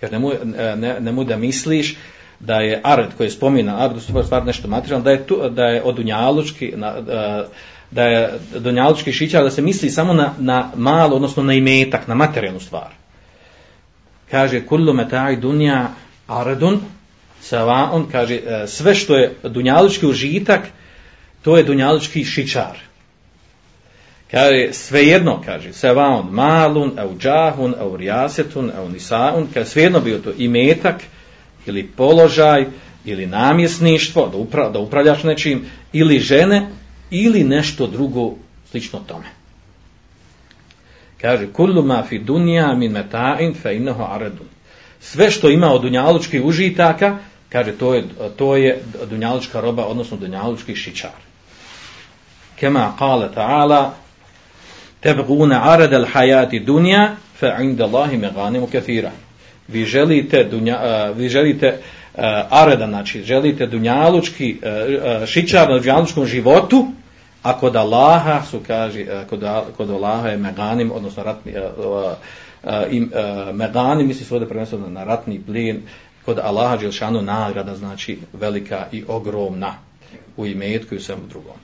Kaže, nemoj, ne, nemoj da misliš da je ared koji spomina, ared u stvari nešto materijalno, da je, tu, da je od Dunjalučki, na, da je Dunjalučki šića, da se misli samo na, na malo, odnosno na imetak, na materijalnu stvar. Kaže, kullu meta'i dunja aredun, sava, on kaže, e, sve što je Dunjalučki užitak, to je Dunjalučki šičar. Kaže, svejedno, kaže, sevaon malun, au džahun, au rijasetun, au nisaun, kaže, svejedno bio to imetak, ili položaj, ili namjesništvo, da, upra, da upravljaš nečim, ili žene, ili nešto drugo slično tome. Kaže, kullu ma fi dunja min meta'in fe inneho aredun. Sve što ima od dunjalučkih užitaka, kaže, to je, to je dunjalučka roba, odnosno dunjalučki šičar. Kema kale ta'ala, tebguna arad al hajati dunja, fe inda Allahi meganimu kathira. Vi želite, dunja, uh, vi želite uh, areda, znači želite dunjalučki uh, šičar na dunjalučkom životu, a kod Allaha su kaže kod, kod Allaha je meganim odnosno ratni uh, uh, uh, meganim misli se ovdje prvenstveno na ratni plin kod Allaha Đelšanu nagrada znači velika i ogromna u imetku i u svemu drugom.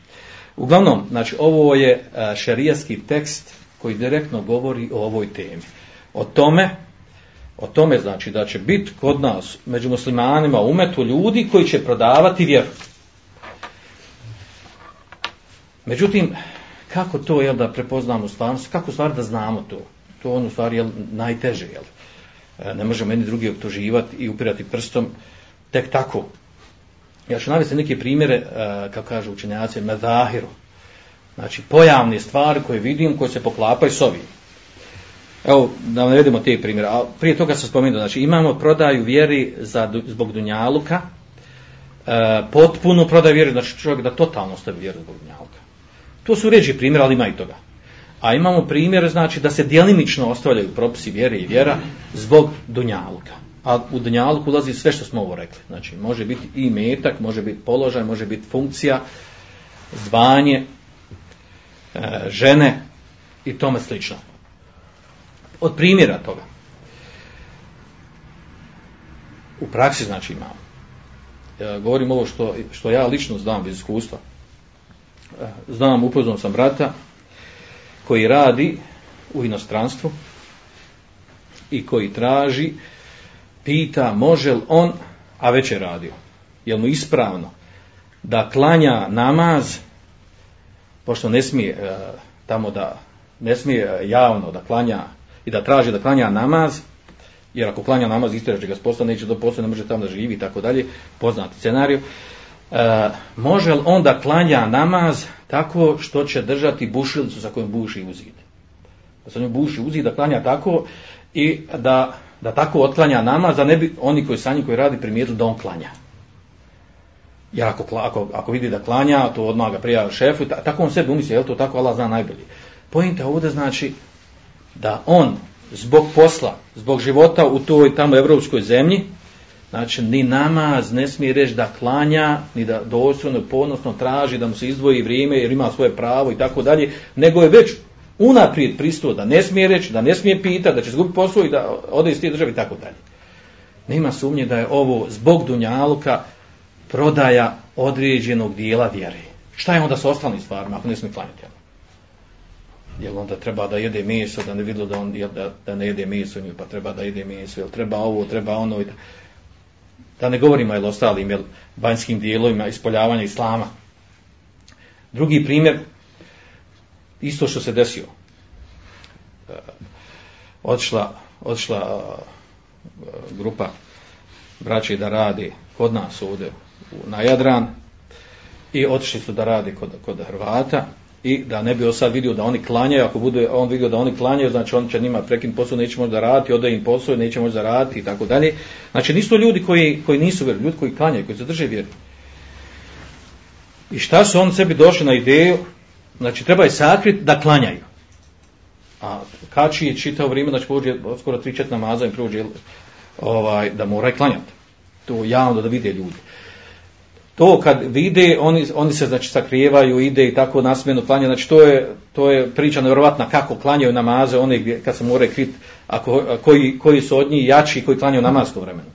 Uglavnom znači ovo je šerijski tekst koji direktno govori o ovoj temi. O tome o tome znači da će biti kod nas među muslimanima umetu ljudi koji će prodavati vjeru Međutim, kako to je da prepoznamo stvarnost, kako stvar da znamo to? To on u stvari je najteže, jel? E, ne možemo jedni drugi optuživati i upirati prstom tek tako. Ja ću navesti neke primjere, e, kako kažu učenjaci, medahiru. Znači, pojavne stvari koje vidim, koje se poklapaju s ovim. Evo, da navedemo te primjere. A prije toga sam spomenuo, znači, imamo prodaju vjeri za, zbog Dunjaluka, e, potpuno prodaju vjeri, znači čovjek da totalno stavi vjeru zbog Dunjaluka. To su ređi primjer, ali ima i toga. A imamo primjer, znači, da se djelimično ostavljaju propisi vjere i vjera zbog dunjaluka. A u dunjaluku ulazi sve što smo ovo rekli. Znači, može biti i metak, može biti položaj, može biti funkcija, zvanje, e, žene i tome slično. Od primjera toga. U praksi, znači, imamo. Ja govorim ovo što, što ja lično znam iz iskustva e, znam, upoznao sam brata koji radi u inostranstvu i koji traži, pita može li on, a već je radio, je mu ispravno da klanja namaz, pošto ne smije e, tamo da, ne smije javno da klanja i da traži da klanja namaz, jer ako klanja namaz istraži ga s posla, neće do posla, ne može tamo da živi i tako dalje, poznati scenariju, e, može li onda klanja namaz tako što će držati bušilicu sa kojom buši uzid. Da sa njom buši uzid, da klanja tako i da, da tako otklanja namaz, da ne bi oni koji sa njim koji radi primijetili da on klanja. Jer ako, ako, ako vidi da klanja, to odmah ga prijavi šefu, tako on sebi umisli, je to tako, Allah zna najbolje. Pojenta ovdje znači da on zbog posla, zbog života u toj tamo evropskoj zemlji, Znači, ni namaz ne smije reći da klanja, ni da dostojno ponosno traži da mu se izdvoji vrijeme jer ima svoje pravo i tako dalje, nego je već unaprijed pristuo da ne smije reći, da ne smije pita, da će zgubiti posao i da ode iz tije države i tako dalje. Nema sumnje da je ovo zbog Dunjaluka prodaja određenog dijela vjere. Šta je onda sa ostalim stvarima ako ne smije klanjati? Jel onda treba da jede meso, da ne vidio da, on, da, da ne jede meso, pa treba da jede meso, jel treba ovo, treba ono i da ne govorimo jel, ostalim jel, banjskim dijelovima ispoljavanja islama. Drugi primjer, isto što se desio. E, odšla, odšla e, grupa braće da radi kod nas ovdje na Jadran i otišli su da radi kod, kod Hrvata i da ne bi on sad vidio da oni klanjaju, ako bude on vidio da oni klanjaju, znači on će njima prekin posao, neće možda raditi, ode im posao, neće možda raditi i tako dalje. Znači nisu to ljudi koji, koji nisu vjeru, ljudi koji klanjaju, koji zadrže vjeru. I šta su on sebi došli na ideju? Znači treba je sakriti da klanjaju. A kači je čitao vrijeme, znači pođe skoro 3-4 namaza i prođe ovaj, da mora klanjati. To javno da vide ljudi to kad vide, oni, oni se znači sakrijevaju, ide i tako nasmjeno klanja, znači to je, to je priča nevjerovatna kako klanjaju namaze, one gdje, kad se more krit, ako, koji, koji su od njih jači koji klanjaju to vremenu.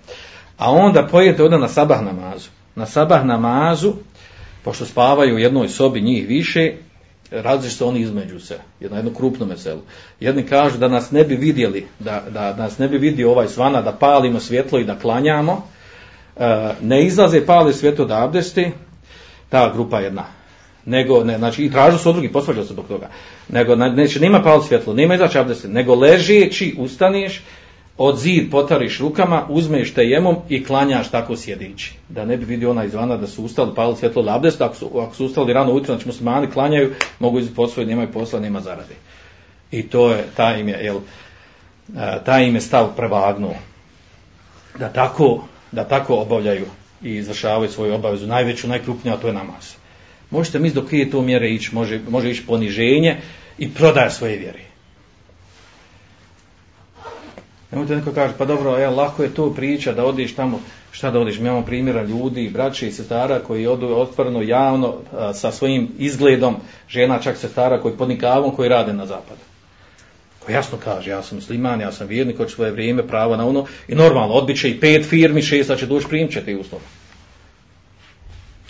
A onda pojete onda na sabah namazu. Na sabah namazu, pošto spavaju u jednoj sobi njih više, različite se oni između se, jedno, jedno krupno meselo. Jedni kažu da nas ne bi vidjeli, da, da, da nas ne bi vidio ovaj svana, da palimo svjetlo i da klanjamo, E, ne izlaze pale svjeto da abdesti, ta grupa jedna nego, ne, znači, i tražu su od drugih, posvađaju se zbog toga, nego, na, neće, nema palo svjetlo, nema izaći abdest, nego ležeći, ustaneš, od zid potariš rukama, uzmeš tejemom i klanjaš tako sjedići. Da ne bi vidio ona izvana da su ustali, pali svjetlo labdest, ako su, ako su ustali rano ujutro, znači muslimani klanjaju, mogu izati posvoje, nemaju posla, nema zarade. I to je, taj im je, jel, e, taj im je stav prevagnuo. Da tako, da tako obavljaju i izvršavaju svoju obavezu, najveću, najkrupniju, a to je namaz. Možete misliti dok je to mjere ići, može, može ići poniženje i prodaje svoje vjere. Nemojte neko kaže, pa dobro, ja, lako je to priča da odiš tamo, šta da odiš, mi imamo primjera ljudi, braće i sestara koji odu otvoreno javno a, sa svojim izgledom, žena čak sestara koji pod nikavom koji rade na zapadu. Ko jasno kaže, ja sam musliman, ja sam vjernik, hoću svoje vrijeme, pravo na ono, i normalno, odbiće i pet firmi, šest, da će doći primit će te uslov.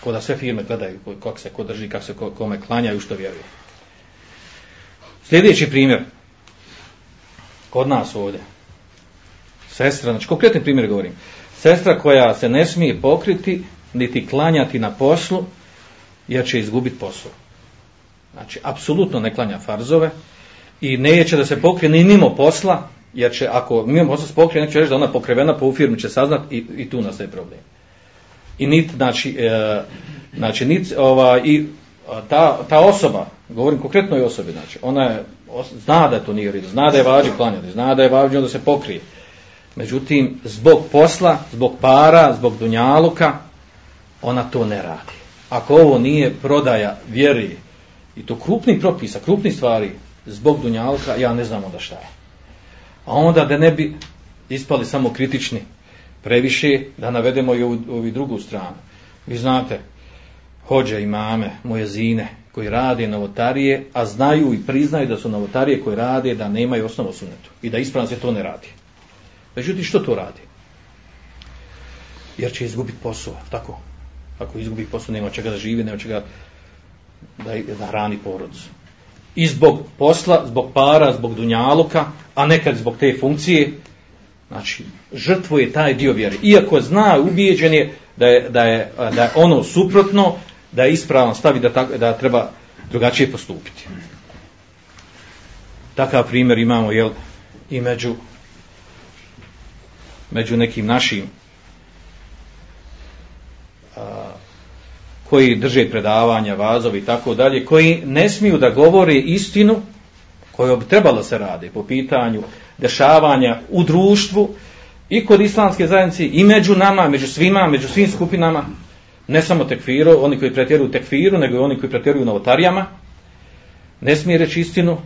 Ko da sve firme gledaju, kako se ko drži, kako se ko, kome klanjaju, što vjeruju. Sljedeći primjer, kod nas ovdje, sestra, znači konkretni primjer govorim, sestra koja se ne smije pokriti, niti klanjati na poslu, jer će izgubiti posao. Znači, apsolutno ne klanja farzove i neće da se pokrije ni mimo posla, jer će, ako mimo posla se pokrije, neće reći da ona pokrevena po u firmi će saznat i, i tu nastaje problem. I nit, znači, e, znači nit, ova, i ta, ta osoba, govorim konkretno o osobi, znači, ona je, zna da je to nije red, zna da je vađi klanjati, zna da je vađi da se pokrije, Međutim, zbog posla, zbog para, zbog dunjaluka, ona to ne radi. Ako ovo nije prodaja vjeri i to krupni propisa, krupni stvari, zbog dunjalka, ja ne znam onda šta je. A onda da ne bi ispali samo kritični previše, da navedemo i ovu, ovu drugu stranu. Vi znate, hođe imame, mame, moje zine, koji rade novotarije, a znaju i priznaju da su novotarije koje rade, da nemaju osnovu sunetu i da ispravno se to ne radi. Međutim, što to radi? Jer će izgubiti posao, tako? Ako izgubi posao, nema čega da živi, nema čega da, da hrani porodicu. I zbog posla, zbog para, zbog dunjaluka, a nekad zbog te funkcije, znači, žrtvo je taj dio vjere. Iako zna, ubijeđen je da je, da je, da je ono suprotno, da je ispravno stavi da, tak, da treba drugačije postupiti. Takav primjer imamo, jel, i među među nekim našim koji drže predavanja, vazovi i tako dalje, koji ne smiju da govore istinu koju bi trebalo se radi po pitanju dešavanja u društvu i kod islamske zajednice i među nama, među svima, među svim skupinama, ne samo tekfiru, oni koji pretjeruju tekfiru, nego i oni koji pretjeruju novotarijama, ne smije reći istinu,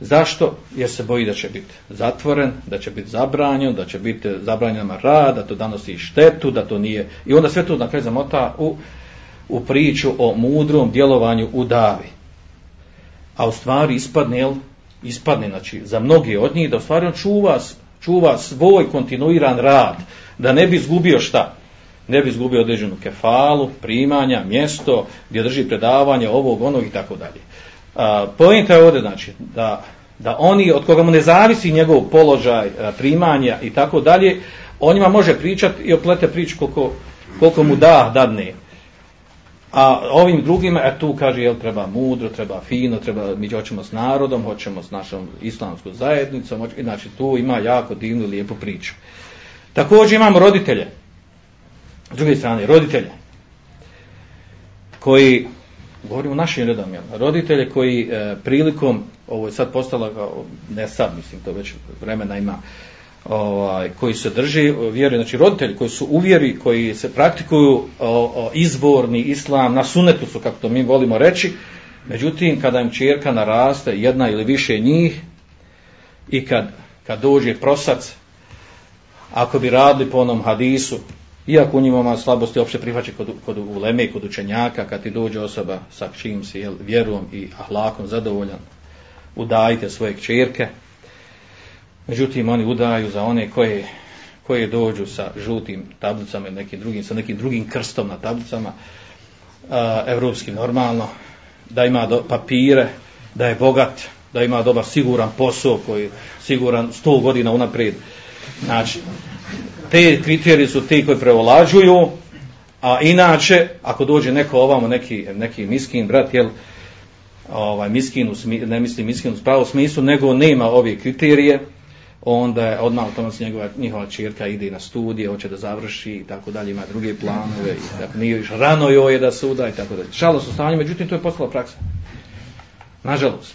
Zašto? Jer se boji da će biti zatvoren, da će biti zabranjen, da će biti zabranjen rad, da to danosi štetu, da to nije... I onda sve to na kraju zamota u, u priču o mudrom djelovanju u davi. A u stvari ispadne, jel? Ispadne, znači, za mnogi od njih, da u stvari on čuva, čuva svoj kontinuiran rad, da ne bi izgubio šta? Ne bi izgubio određenu kefalu, primanja, mjesto, gdje drži predavanje, ovog, onog i tako dalje. Pojenta je ovdje, znači, da, da oni od koga mu ne zavisi njegov položaj, primanja i tako dalje, o njima može pričati i oplete priču koliko, koliko mu da, dadne. A ovim drugima, a e, tu kaže, jel treba mudro, treba fino, treba, mi hoćemo s narodom, hoćemo s našom islamskom zajednicom, hoćemo, znači tu ima jako divnu i lijepu priču. Također imamo roditelje, s druge strane, roditelje, koji govorimo o našim redom, jel? roditelje koji e, prilikom, ovo je sad postala, ne sad, mislim, to već vremena ima, ovaj, koji se drži eh, vjeri, znači roditelji koji su uvjeri, koji se praktikuju o, o, izborni islam, na sunetu su, kako to mi volimo reći, međutim, kada im čerka naraste, jedna ili više njih, i kad, kad dođe prosac, ako bi radili po onom hadisu, Iako u njima slabosti, opšte prihvaće kod, kod uleme kod učenjaka, kad ti dođe osoba sa čim si jel, vjerom i ahlakom zadovoljan, udajite svoje kćerke. Međutim, oni udaju za one koje, koje dođu sa žutim tablicama ili nekim drugim, sa nekim drugim krstom na tablicama, a, evropski normalno, da ima do, papire, da je bogat, da ima dobar siguran posao koji siguran 100 godina unaprijed. Znači, te kriterije su ti koji prevolađuju A inače, ako dođe neko ovamo, neki, neki miskin brat, jel, ovaj, miskin, ne mislim miskin u pravom smislu, nego nema ove kriterije, onda je odmah automatski njegova njihova čirka ide na studije, hoće da završi i tako dalje, ima druge planove i tako nije još rano joj je da suda i tako dalje. Šalo u stanju, međutim to je postala praksa. Nažalost.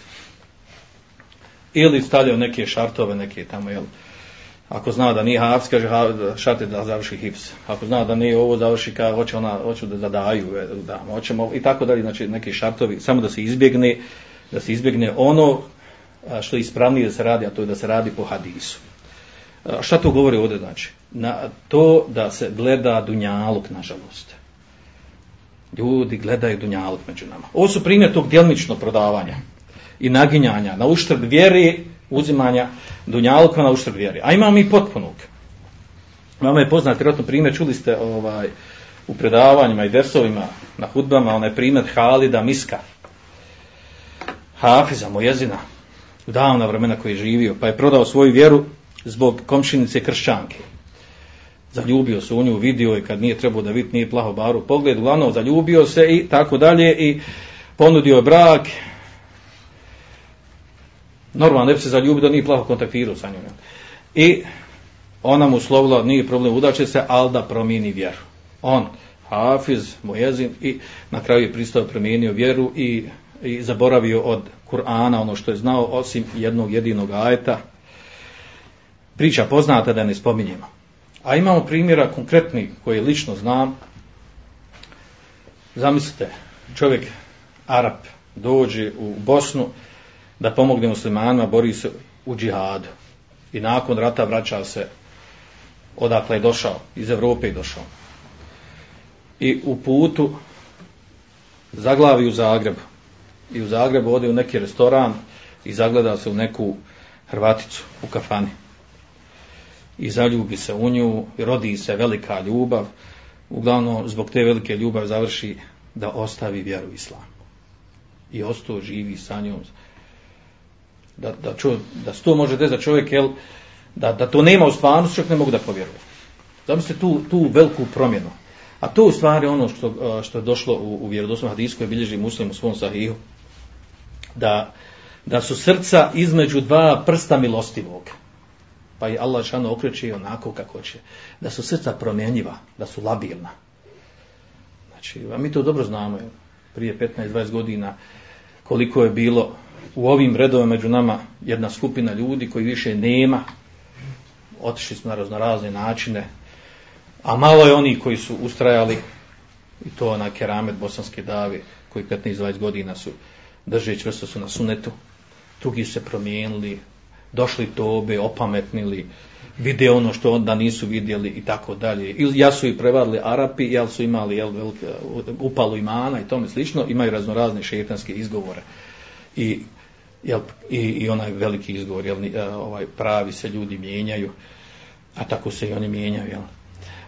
Ili stavljaju neke šartove, neke tamo, jel, ako zna da nije hafs, kaže šarte da završi hips. Ako zna da nije ovo završi, ka, hoće ona, hoću da zadaju, da, hoćemo, i tako dalje, znači neki šartovi, samo da se izbjegne, da se izbjegne ono što je ispravnije da se radi, a to je da se radi po hadisu. Šta to govori ovdje znači? Na to da se gleda dunjaluk, nažalost. Ljudi gledaju dunjaluk među nama. Ovo su primjer tog djelmičnog prodavanja i naginjanja na uštrb vjeri, uzimanja dunjaluka na uštrb vjeri. A imamo i potpunog. Vama je poznat, vjerojatno primjer, čuli ste ovaj, u predavanjima i versovima na hudbama, onaj primjer Halida Miska, Hafiza, Mojezina, u davna vremena koji je živio, pa je prodao svoju vjeru zbog komšinice kršćanke. Zaljubio se u nju, vidio je kad nije trebao da vidi, nije plaho baru pogled, uglavnom zaljubio se i tako dalje i ponudio je brak. Normalno ne bi se zaljubio da nije plaho kontaktirao sa njom. I ona mu slovila, nije problem, udaće se, ali da promijeni vjeru. On, Hafiz, Mojezin, i na kraju je pristao promijenio vjeru i, i zaboravio od Kur'ana, ono što je znao, osim jednog jedinog ajeta, priča poznata da ne spominjemo. A imamo primjera konkretni koje lično znam. Zamislite, čovjek, Arab, dođe u Bosnu da pomogne muslimanima, bori se u džihadu. I nakon rata vraća se odakle je došao, iz Evrope je došao. I u putu zaglavi u Zagrebu i u Zagrebu ode u neki restoran i zagleda se u neku Hrvaticu u kafani. I zaljubi se u nju, rodi se velika ljubav. Uglavnom, zbog te velike ljubav završi da ostavi vjeru islamu. I ostao živi sa njom. Da, da, čo, da to može da za čovjek, jel, da, da to nema u stvarnosti, čovjek ne mogu da povjeruje. Zamislite tu, tu veliku promjenu. A to u stvari ono što, što je došlo u, u vjerodosnom hadisku koje bilježi muslim u svom sahihu da, da su srca između dva prsta milostivog. Pa i Allah šano okreće onako kako će. Da su srca promjenjiva, da su labilna. Znači, a mi to dobro znamo. Prije 15-20 godina koliko je bilo u ovim redovima među nama jedna skupina ljudi koji više nema. Otišli smo na raznorazne načine. A malo je oni koji su ustrajali i to na keramet bosanske davi koji 15-20 godina su drže čvrsto su na sunetu, drugi se promijenili, došli tobe, opametnili, vide ono što onda nisu vidjeli i tako dalje. Ili ja su i prevarili Arapi, jel su imali jel, velike, upalu imana i tome slično, imaju raznorazne šetanske izgovore. I, jel, i, i onaj veliki izgovor, jel, e, ovaj, pravi se ljudi mijenjaju, a tako se i oni mijenjaju. Jel.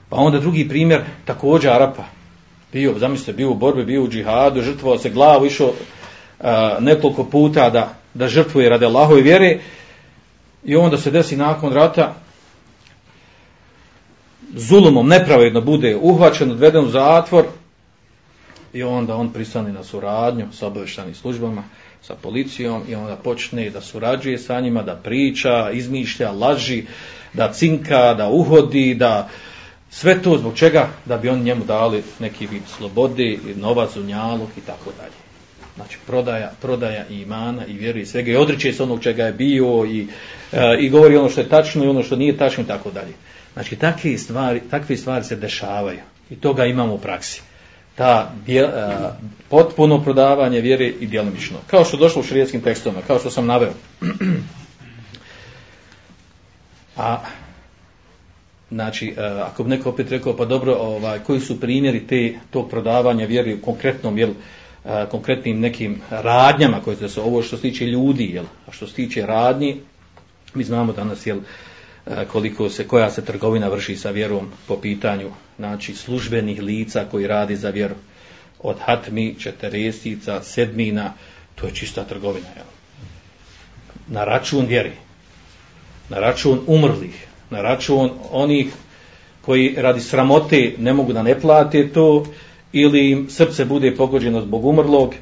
Pa onda drugi primjer, također Arapa, bio, zamislite, bio u borbi, bio u džihadu, žrtvovao se glavu, išao nekoliko puta da, da žrtvuje radi Allahove vjere i onda se desi nakon rata zulumom nepravedno bude uhvaćen, odveden u zatvor i onda on pristane na suradnju sa obaveštanim službama, sa policijom i onda počne da surađuje sa njima, da priča, izmišlja, laži, da cinka, da uhodi, da sve to zbog čega da bi on njemu dali neki vid slobode, novac, unjalog i tako dalje. Znači prodaja, prodaja imana i vjeri i svega i odriče se onog čega je bio i, e, i govori ono što je tačno i ono što nije tačno i tako dalje. Znači takve stvari, takve stvari se dešavaju i toga imamo u praksi. Ta dje, e, potpuno prodavanje vjere i djelomično. Kao što došlo u širijetskim tekstovima, kao što sam naveo. A Znači, e, ako bi neko opet rekao, pa dobro, ovaj, koji su primjeri te, tog prodavanja vjeri u konkretnom, jel, konkretnim nekim radnjama koje se ovo što se tiče ljudi, jel, a što se tiče radnji, mi znamo danas jel, koliko se, koja se trgovina vrši sa vjerom po pitanju znači, službenih lica koji radi za vjeru. Od hatmi, četeresica, sedmina, to je čista trgovina. Jel. Na račun vjeri, na račun umrlih, na račun onih koji radi sramote ne mogu da ne plate to, ili im srce bude pogođeno zbog umrlog,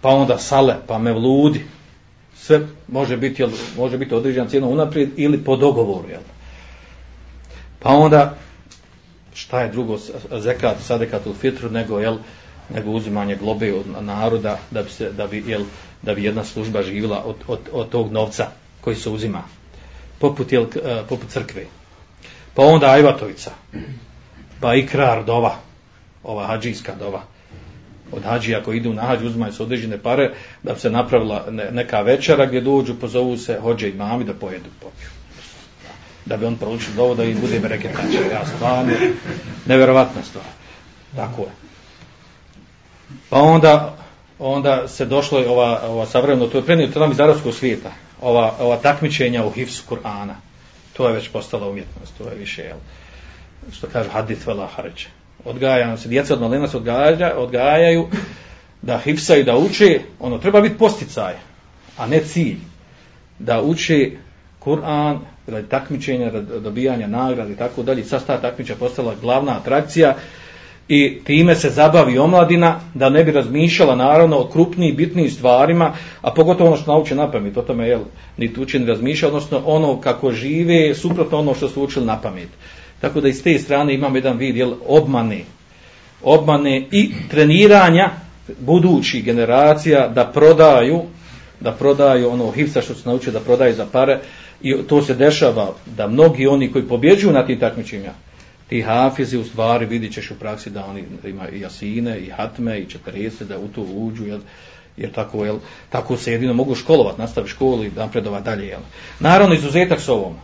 pa onda sale, pa me vludi. sve može biti, jel, može biti određena cijena unaprijed ili po dogovoru. Jel. Pa onda, šta je drugo zekat, sadekat u fitru, nego, jel, nego uzimanje globe od naroda da bi, se, da bi, jel, da bi jedna služba živila od, od, od tog novca koji se uzima. Poput, jel, e, poput crkve. Pa onda Ajvatovica. Pa ikrar dova. Ova hađijska dova od hađija koji idu na hađ, uzmaju se određene pare, da bi se napravila neka večera gdje dođu, pozovu se hođe i mami da pojedu popiju. Da bi on proučio dovo da im bude bereke. Ja stvarno, neverovatna stvar. Tako je. Pa onda, onda se došlo ova, ova savremeno, to je prenijeto nam iz arabskog svijeta, ova, ova takmičenja u hifsu Kur'ana. To je već postala umjetnost, to je više, jel, što kaže hadith vela hareće odgaja se djeca od malena se odgaja, odgajaju da hipsaju, da uče ono treba biti posticaj a ne cilj da uče Kur'an radi takmičenja radi dobijanja nagrada i tako dalje. Sad sta takmičenja postala glavna atrakcija i time se zabavi omladina da ne bi razmišljala naravno o krupnijim bitnijim stvarima a pogotovo ono što nauče na pamet o tome jel, niti uče ni razmišlja odnosno ono kako žive suprotno ono što su učili na pamet. Tako da iz te strane imamo jedan vid jel, obmane, obmane i treniranja budućih generacija da prodaju da prodaju ono hipsa što su naučili da prodaju za pare. I to se dešava da mnogi oni koji pobjeđuju na tim takmičenja ti hafizi u stvari vidit ćeš u praksi da oni ima i jasine i hatme i četrese da u to uđu jel, jer tako, jel, tako se jedino mogu školovati nastavi školu i napredovat dalje jel. naravno izuzetak s ovom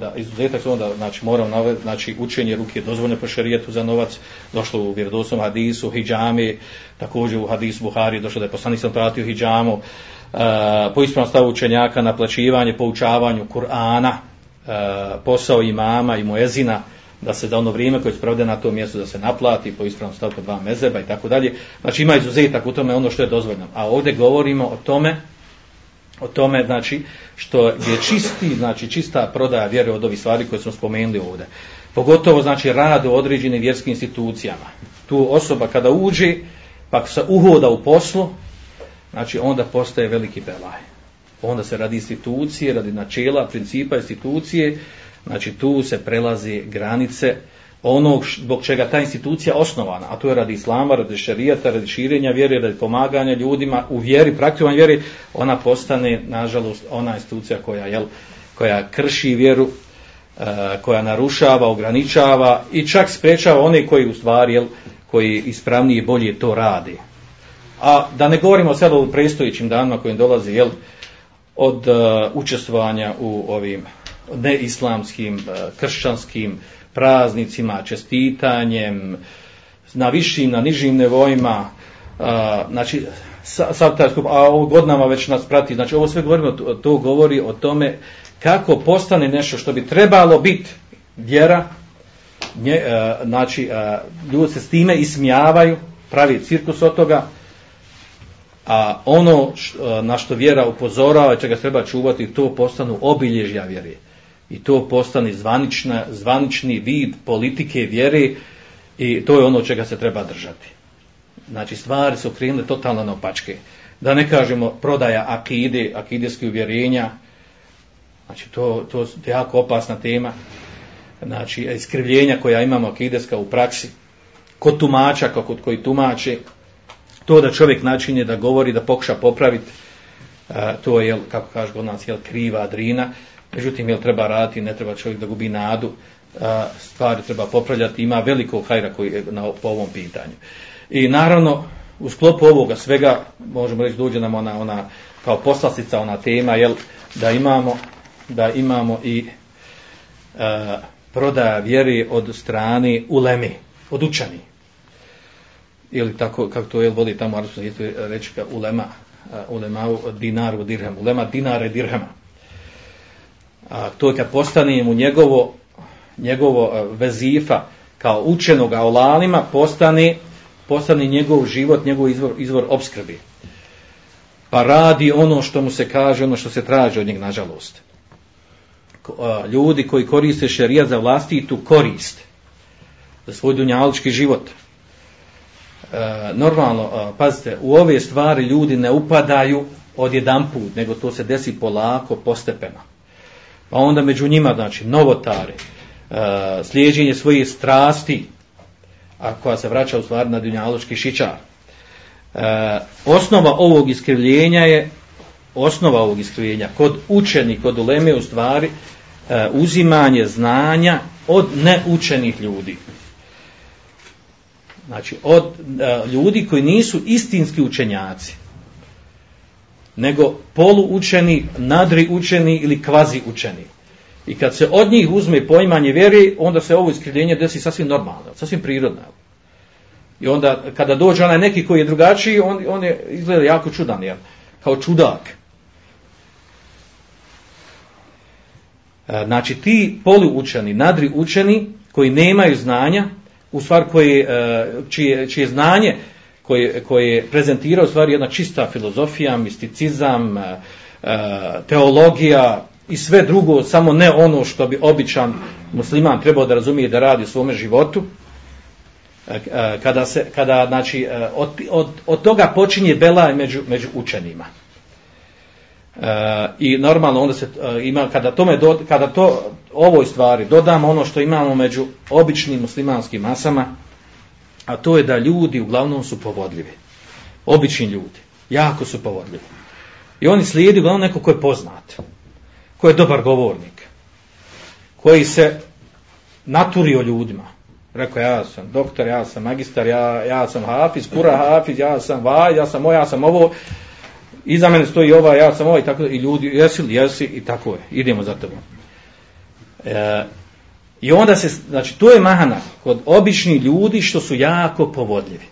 da izuzetak su onda znači moram navesti znači učenje ruke dozvoljeno po šerijetu za novac došlo u vjerodostojnom hadisu hidžami također u hadisu Buhari došlo da je poslanik sam pratio hidžamu e, po ispravnom stavu učenjaka naplaćivanje poučavanju Kur'ana e, posao imama i muezina da se da ono vrijeme koje je na to mjesto da se naplati po ispravnom stavku dva mezeba i tako dalje. Znači ima izuzetak u tome ono što je dozvoljeno. A ovdje govorimo o tome o tome znači što je čisti znači čista prodaja vjere od ovih stvari koje smo spomenuli ovdje. Pogotovo znači rad u određenim vjerskim institucijama. Tu osoba kada uđe pa se uhoda u poslu znači onda postaje veliki belaj. Onda se radi institucije radi načela principa institucije znači tu se prelazi granice onog zbog čega ta institucija osnovana, a to je radi islama, radi šarijata, radi širenja vjere, radi pomaganja ljudima u vjeri, praktikovanje vjeri, ona postane, nažalost, ona institucija koja, jel, koja krši vjeru, e, koja narušava, ograničava i čak sprečava one koji u stvari, jel, koji ispravnije i bolje to radi. A da ne govorimo sad o prestojećim danima kojim dolazi, jel, od uh, učestvovanja u ovim neislamskim, uh, kršćanskim, praznicima, čestitanjem, na višim, na nižim nevojima, a, znači, sad taj skup, a ovo godinama već nas prati, znači ovo sve govorimo, to, to govori o tome kako postane nešto što bi trebalo biti vjera, nje, a, znači, a, ljudi se s time ismijavaju, pravi cirkus od toga, a ono š, a, na što vjera upozorava, i čega treba čuvati, to postanu obilježja vjerije i to postane zvanična, zvanični vid politike vjere i to je ono čega se treba držati. Znači stvari su krenule totalno na opačke. Da ne kažemo prodaja akide, akideske uvjerenja, znači to, to je jako opasna tema, znači iskrivljenja koja imamo akideska u praksi, kod tumača, kod koji tumače, to da čovjek načinje da govori, da pokuša popraviti, to je, kako kaže god nas, jel, kriva drina, Međutim, jel treba raditi, ne treba čovjek da gubi nadu, stvari treba popravljati, ima veliko hajra koji je na, po ovom pitanju. I naravno, u sklopu ovoga svega, možemo reći, dođe nam ona, ona kao poslastica, ona tema, jel, da imamo, da imamo i e, prodaja vjeri od strane ulemi, od učani. Ili tako, kako to je, voli tamo, reći ulema, ulema dinaru dirham, ulema dinare dirhama a, to je kad postane mu njegovo, njegovo vezifa kao učenog aulalima, postane, postane njegov život, njegov izvor, izvor obskrbi. Pa radi ono što mu se kaže, ono što se traži od njeg, nažalost. ljudi koji koriste šerijat za vlastitu korist, za svoj dunjalički život. E, normalno, pazite, u ove stvari ljudi ne upadaju od jedan put, nego to se desi polako, postepeno. Pa onda među njima, znači, novotare, e, slijeđenje svojih strasti, a koja se vraća u stvari na dunjaločki šičar. E, osnova ovog iskrivljenja je osnova ovog iskrivljenja kod učenih, kod uleme u stvari e, uzimanje znanja od neučenih ljudi. Znači, od e, ljudi koji nisu istinski učenjaci, nego poluučeni, nadri učeni ili kvazi učeni. I kad se od njih uzme poimanje vjeri, onda se ovo iskrivljenje desi sasvim normalno, sasvim prirodno. I onda kada dođe onaj neki koji je drugačiji, on, on je izgleda jako čudan, jel? kao čudak. E, znači ti poluučeni, nadri učeni koji nemaju znanja, u stvari koji, e, čije, čije znanje koje, koje prezentira u stvari jedna čista filozofija, misticizam, eh, eh, teologija i sve drugo, samo ne ono što bi običan musliman trebao da razumije da radi u svome životu, eh, kada se kada znači od, od, od toga počinje belaj među među učenima. E, I normalno onda se ima kada tome do, kada to ovoj stvari dodamo ono što imamo među običnim muslimanskim masama, a to je da ljudi uglavnom su povodljivi. Obični ljudi, jako su povodljivi. I oni slijedi uglavnom neko ko je poznat, ko je dobar govornik, koji se naturio ljudima, Rekao, ja sam doktor, ja sam magistar, ja, ja sam hafiz, kura hafiz, ja sam vaj, ja sam ovo, ja sam ovo. Iza mene stoji ova, ja sam ovaj, tako i ljudi, jesi li, jesi, i tako je. Idemo za tebom. E, I onda se, znači, to je mahana kod običnih ljudi što su jako povodljivi.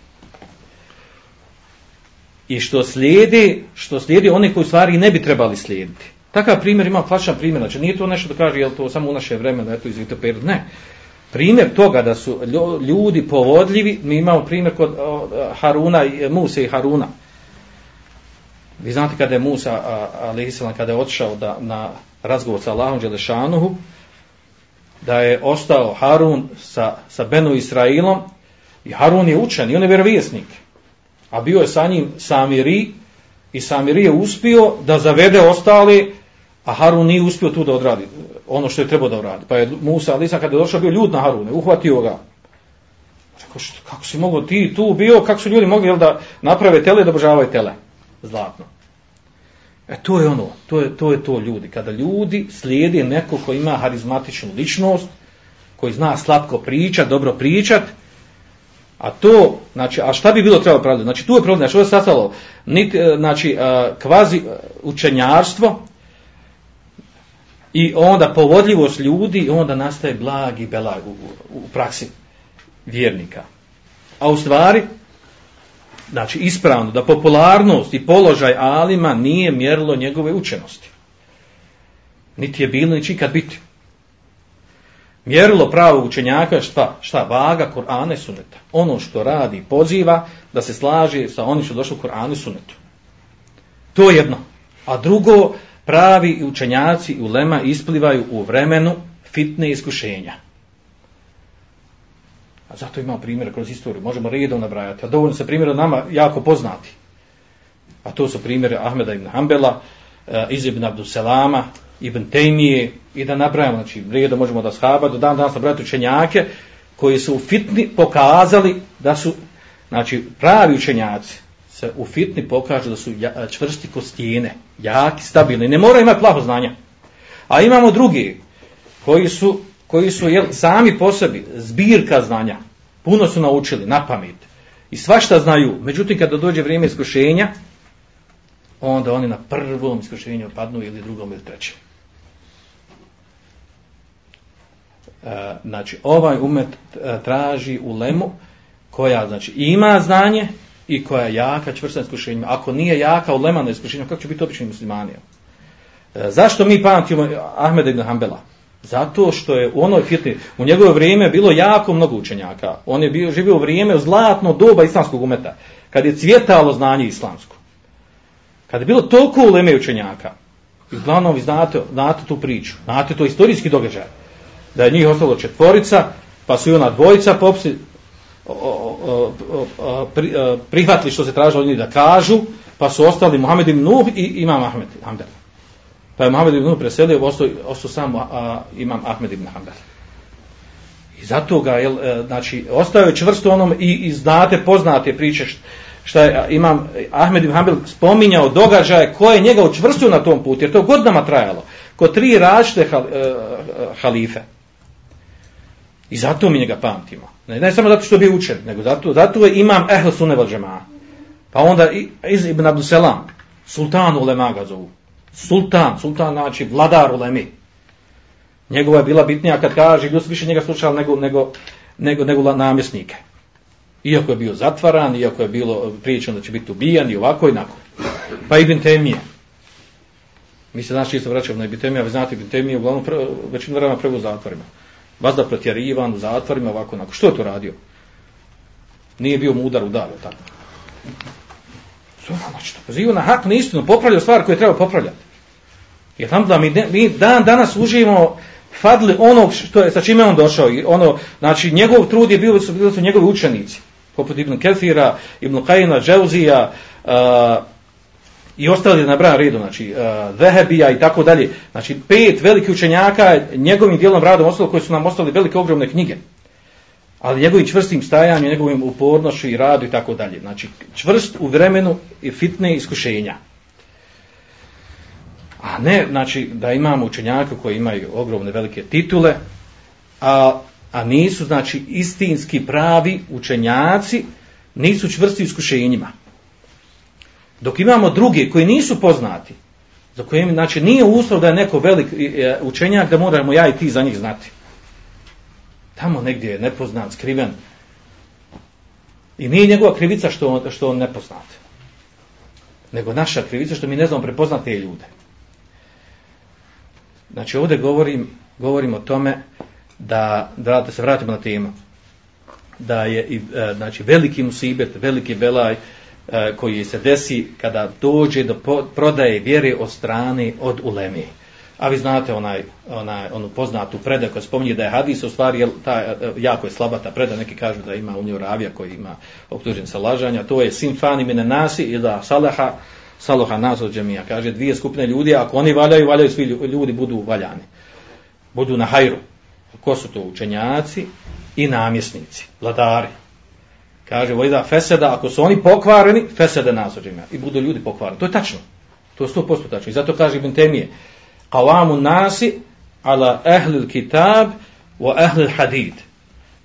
I što slijedi, što slijedi one koji stvari ne bi trebali slijediti. Takav primjer ima plaćan primjer, znači nije to nešto da kaže, jel to samo u naše vreme, eto iz Vitoperu, ne primjer toga da su ljudi povodljivi, mi imamo primjer kod Haruna, Musa i Haruna. Vi znate kada je Musa, alaihissalam, kada je otišao da, na razgovor sa Allahom Đelešanuhu, da je ostao Harun sa, sa Benu Israilom, i Harun je učen, i on je vjerovjesnik. A bio je sa njim Samiri, i Samiri je uspio da zavede ostali, a Harun nije uspio tu da odradi ono što je trebao da uradi. Pa je Musa, Alisa kada je došao bio ljud na Harune, uhvatio ga. Rekao, što, kako si mogao ti tu bio, kako su ljudi mogli jel, da naprave tele da obožavaju tele. Zlatno. E to je ono, to je, to je to ljudi. Kada ljudi slijede neko ko ima harizmatičnu ličnost, koji zna slatko pričat, dobro pričat, a to, znači, a šta bi bilo trebalo praviti? Znači, tu je problem, znači, ovo je sastalo, niti, e, znači, e, kvazi e, učenjarstvo, i onda povodljivost ljudi onda nastaje blag i belag u, u praksi vjernika. A u stvari, znači ispravno, da popularnost i položaj alima nije mjerilo njegove učenosti. Niti je bilo, ni kad biti. Mjerilo pravo učenjaka šta? Šta? Vaga Kur'ana i suneta. Ono što radi poziva da se slaže sa onim što došlo u Kur'anu i sunetu. To je jedno. A drugo, pravi učenjaci u lema isplivaju u vremenu fitne iskušenja. A zato ima primjere kroz istoriju. Možemo redom nabrajati. A dovoljno se primjera nama jako poznati. A to su primjere Ahmeda ibn Hanbela, eh, Iz ibn Abduselama, ibn Tejmije i da nabrajamo. Znači, redom možemo da shaba, do dan danas nabrajati učenjake koji su u fitni pokazali da su znači, pravi učenjaci se u fitni pokažu da su čvrsti ko stijene, jaki, stabilni, ne mora imati plaho znanja. A imamo drugi koji su, koji su jel, sami po sebi zbirka znanja, puno su naučili na pamet i svašta znaju, međutim kada dođe vrijeme iskušenja, onda oni na prvom iskušenju padnu ili drugom ili trećem. E, znači, ovaj umet e, traži u lemu koja znači ima znanje i koja je jaka, čvrsta na iskušenjima. Ako nije jaka, u lema na iskušenjima, kako će biti obični muslimani? E, zašto mi pamtimo Ahmeda ibn Hanbala? Zato što je u onoj fitni, u njegove vrijeme bilo jako mnogo učenjaka. On je bio, živio u vrijeme u zlatno doba islamskog umeta, kad je cvjetalo znanje islamsko. Kad je bilo toliko uleme učenjaka, I uglavnom vi znate, znate tu priču, znate to istorijski događaj. Da je njih ostalo četvorica, pa su i ona dvojica popsi o, o, o, pri, e, prihvatili što se tražilo od njih da kažu, pa su ostali Muhammed ibn Nuh i Imam Ahmed. Ahmed. Pa je Muhammed ibn Nuh preselio, ostao, ostao sam a, Imam Ahmed ibn Hanbel. I zato ga, jel, e, znači, ostao je čvrsto onom i, i znate, poznate priče šta je Imam Ahmed ibn Hanbel spominjao događaje koje njega učvrstio na tom putu, jer to godinama trajalo, kod tri različite hal, e, e, halife. I zato mi njega pamtimo. Ne, ne samo zato što je bio učen, nego zato, zato je imam ehl sunne val džema. Pa onda iz Ibn Abdul Selam, sultan ulema ga zovu. Sultan, sultan znači vladar ulemi. Njegova je bila bitnija kad kaže, ljudi više njega slušali nego, nego, nego, nego namjesnike. Iako je bio zatvaran, iako je bilo eh, pričano da će biti ubijan i ovako i nako. Pa Ibn Temije. Mi se znači danas čisto vraćamo na Ibn Temije, a vi znate Ibn Temije uglavnom većinu vremena prvo u zatvorima vazda protjerivan u zatvorima, ovako, onako. Što je to radio? Nije bio mudar udar, tako. Znači, to poziva na hak na istinu, popravljao stvar koje treba popravljati. Jer tam da mi, mi dan danas uživamo fadli onog što je, sa čime on došao. I ono, znači, njegov trud je bio, su, bili su njegovi učenici. Poput Ibn Kefira, Ibn Kajina, Dževzija, uh, i ostali na bran redu, znači uh, Vehebija i tako dalje. Znači pet velikih učenjaka njegovim dijelom radom ostalo koji su nam ostali velike ogromne knjige. Ali njegovim čvrstim stajanjem, njegovim upornošću i radu i tako dalje. Znači čvrst u vremenu i fitne iskušenja. A ne, znači, da imamo učenjaka koji imaju ogromne velike titule, a, a nisu, znači, istinski pravi učenjaci, nisu čvrsti iskušenjima. Dok imamo druge koji nisu poznati, za kojim, znači, nije uslov da je neko velik e, e, učenjak, da moramo ja i ti za njih znati. Tamo negdje je nepoznat, skriven. I nije njegova krivica što on, što on nepoznat. Nego naša krivica što mi ne znamo prepoznati te ljude. Znači, ovdje govorim, govorim o tome da, da, da se vratimo na temu. Da je i, e, znači, veliki musibet, veliki belaj, e, koji se desi kada dođe do prodaje vjere od strane od ulemi. A vi znate onaj, onaj, onu poznatu predaj koja spominje da je hadis, u stvari je ta, e, jako je slaba ta predaj, neki kažu da ima u njoj ravija koji ima optužen sa lažanja, to je simfani mine nasi i da salaha, saloha naso džemija, kaže dvije skupine ljudi, ako oni valjaju, valjaju svi ljudi, budu valjani. Budu na hajru. Ko su to učenjaci i namjesnici, vladari. Kaže, vojda feseda, ako su oni pokvareni, fesede nasođima. I budu ljudi pokvareni. To je tačno. To je sto posto tačno. I zato kaže Ibn Temije, qavamu nasi ala ehlil kitab wa ehlil hadid.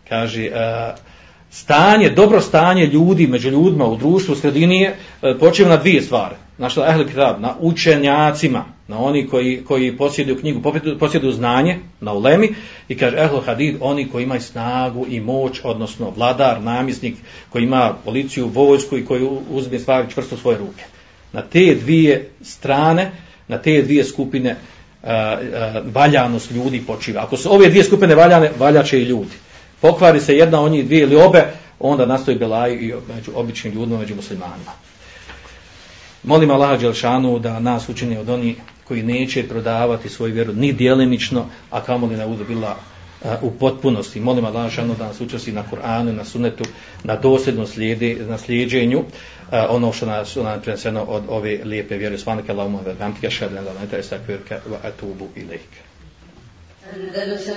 Kaže, uh, stanje, dobro stanje ljudi među ljudima u društvu, u sredini je e, počeo na dvije stvari. Znači, ehli kitab? Na učenjacima na oni koji, koji posjeduju knjigu, posjeduju znanje na ulemi i kaže ehlo hadid, oni koji imaju snagu i moć, odnosno vladar, namisnik, koji ima policiju, vojsku i koji uzme stvari čvrsto svoje ruke. Na te dvije strane, na te dvije skupine uh, uh, valjanost ljudi počiva. Ako su ove dvije skupine valjane, valjaće i ljudi. Pokvari se jedna od njih dvije ili obe, onda nastoji belaj i među običnim ljudima, među muslimanima. Molim Allaha Đelšanu da nas učini od onih koji neće prodavati svoju vjeru ni djelimično, a kamo li naudu bila u potpunosti. Molim Allah šanu da nas učesti na Kur'anu, na sunetu, na dosljednom slijedi, na slijedženju, ono što nas je preneseno od ove lijepe vjere. Svanike Allahumma ve bihamdika ashhadu an la ilaha illa wa atubu ilaik. Andalusam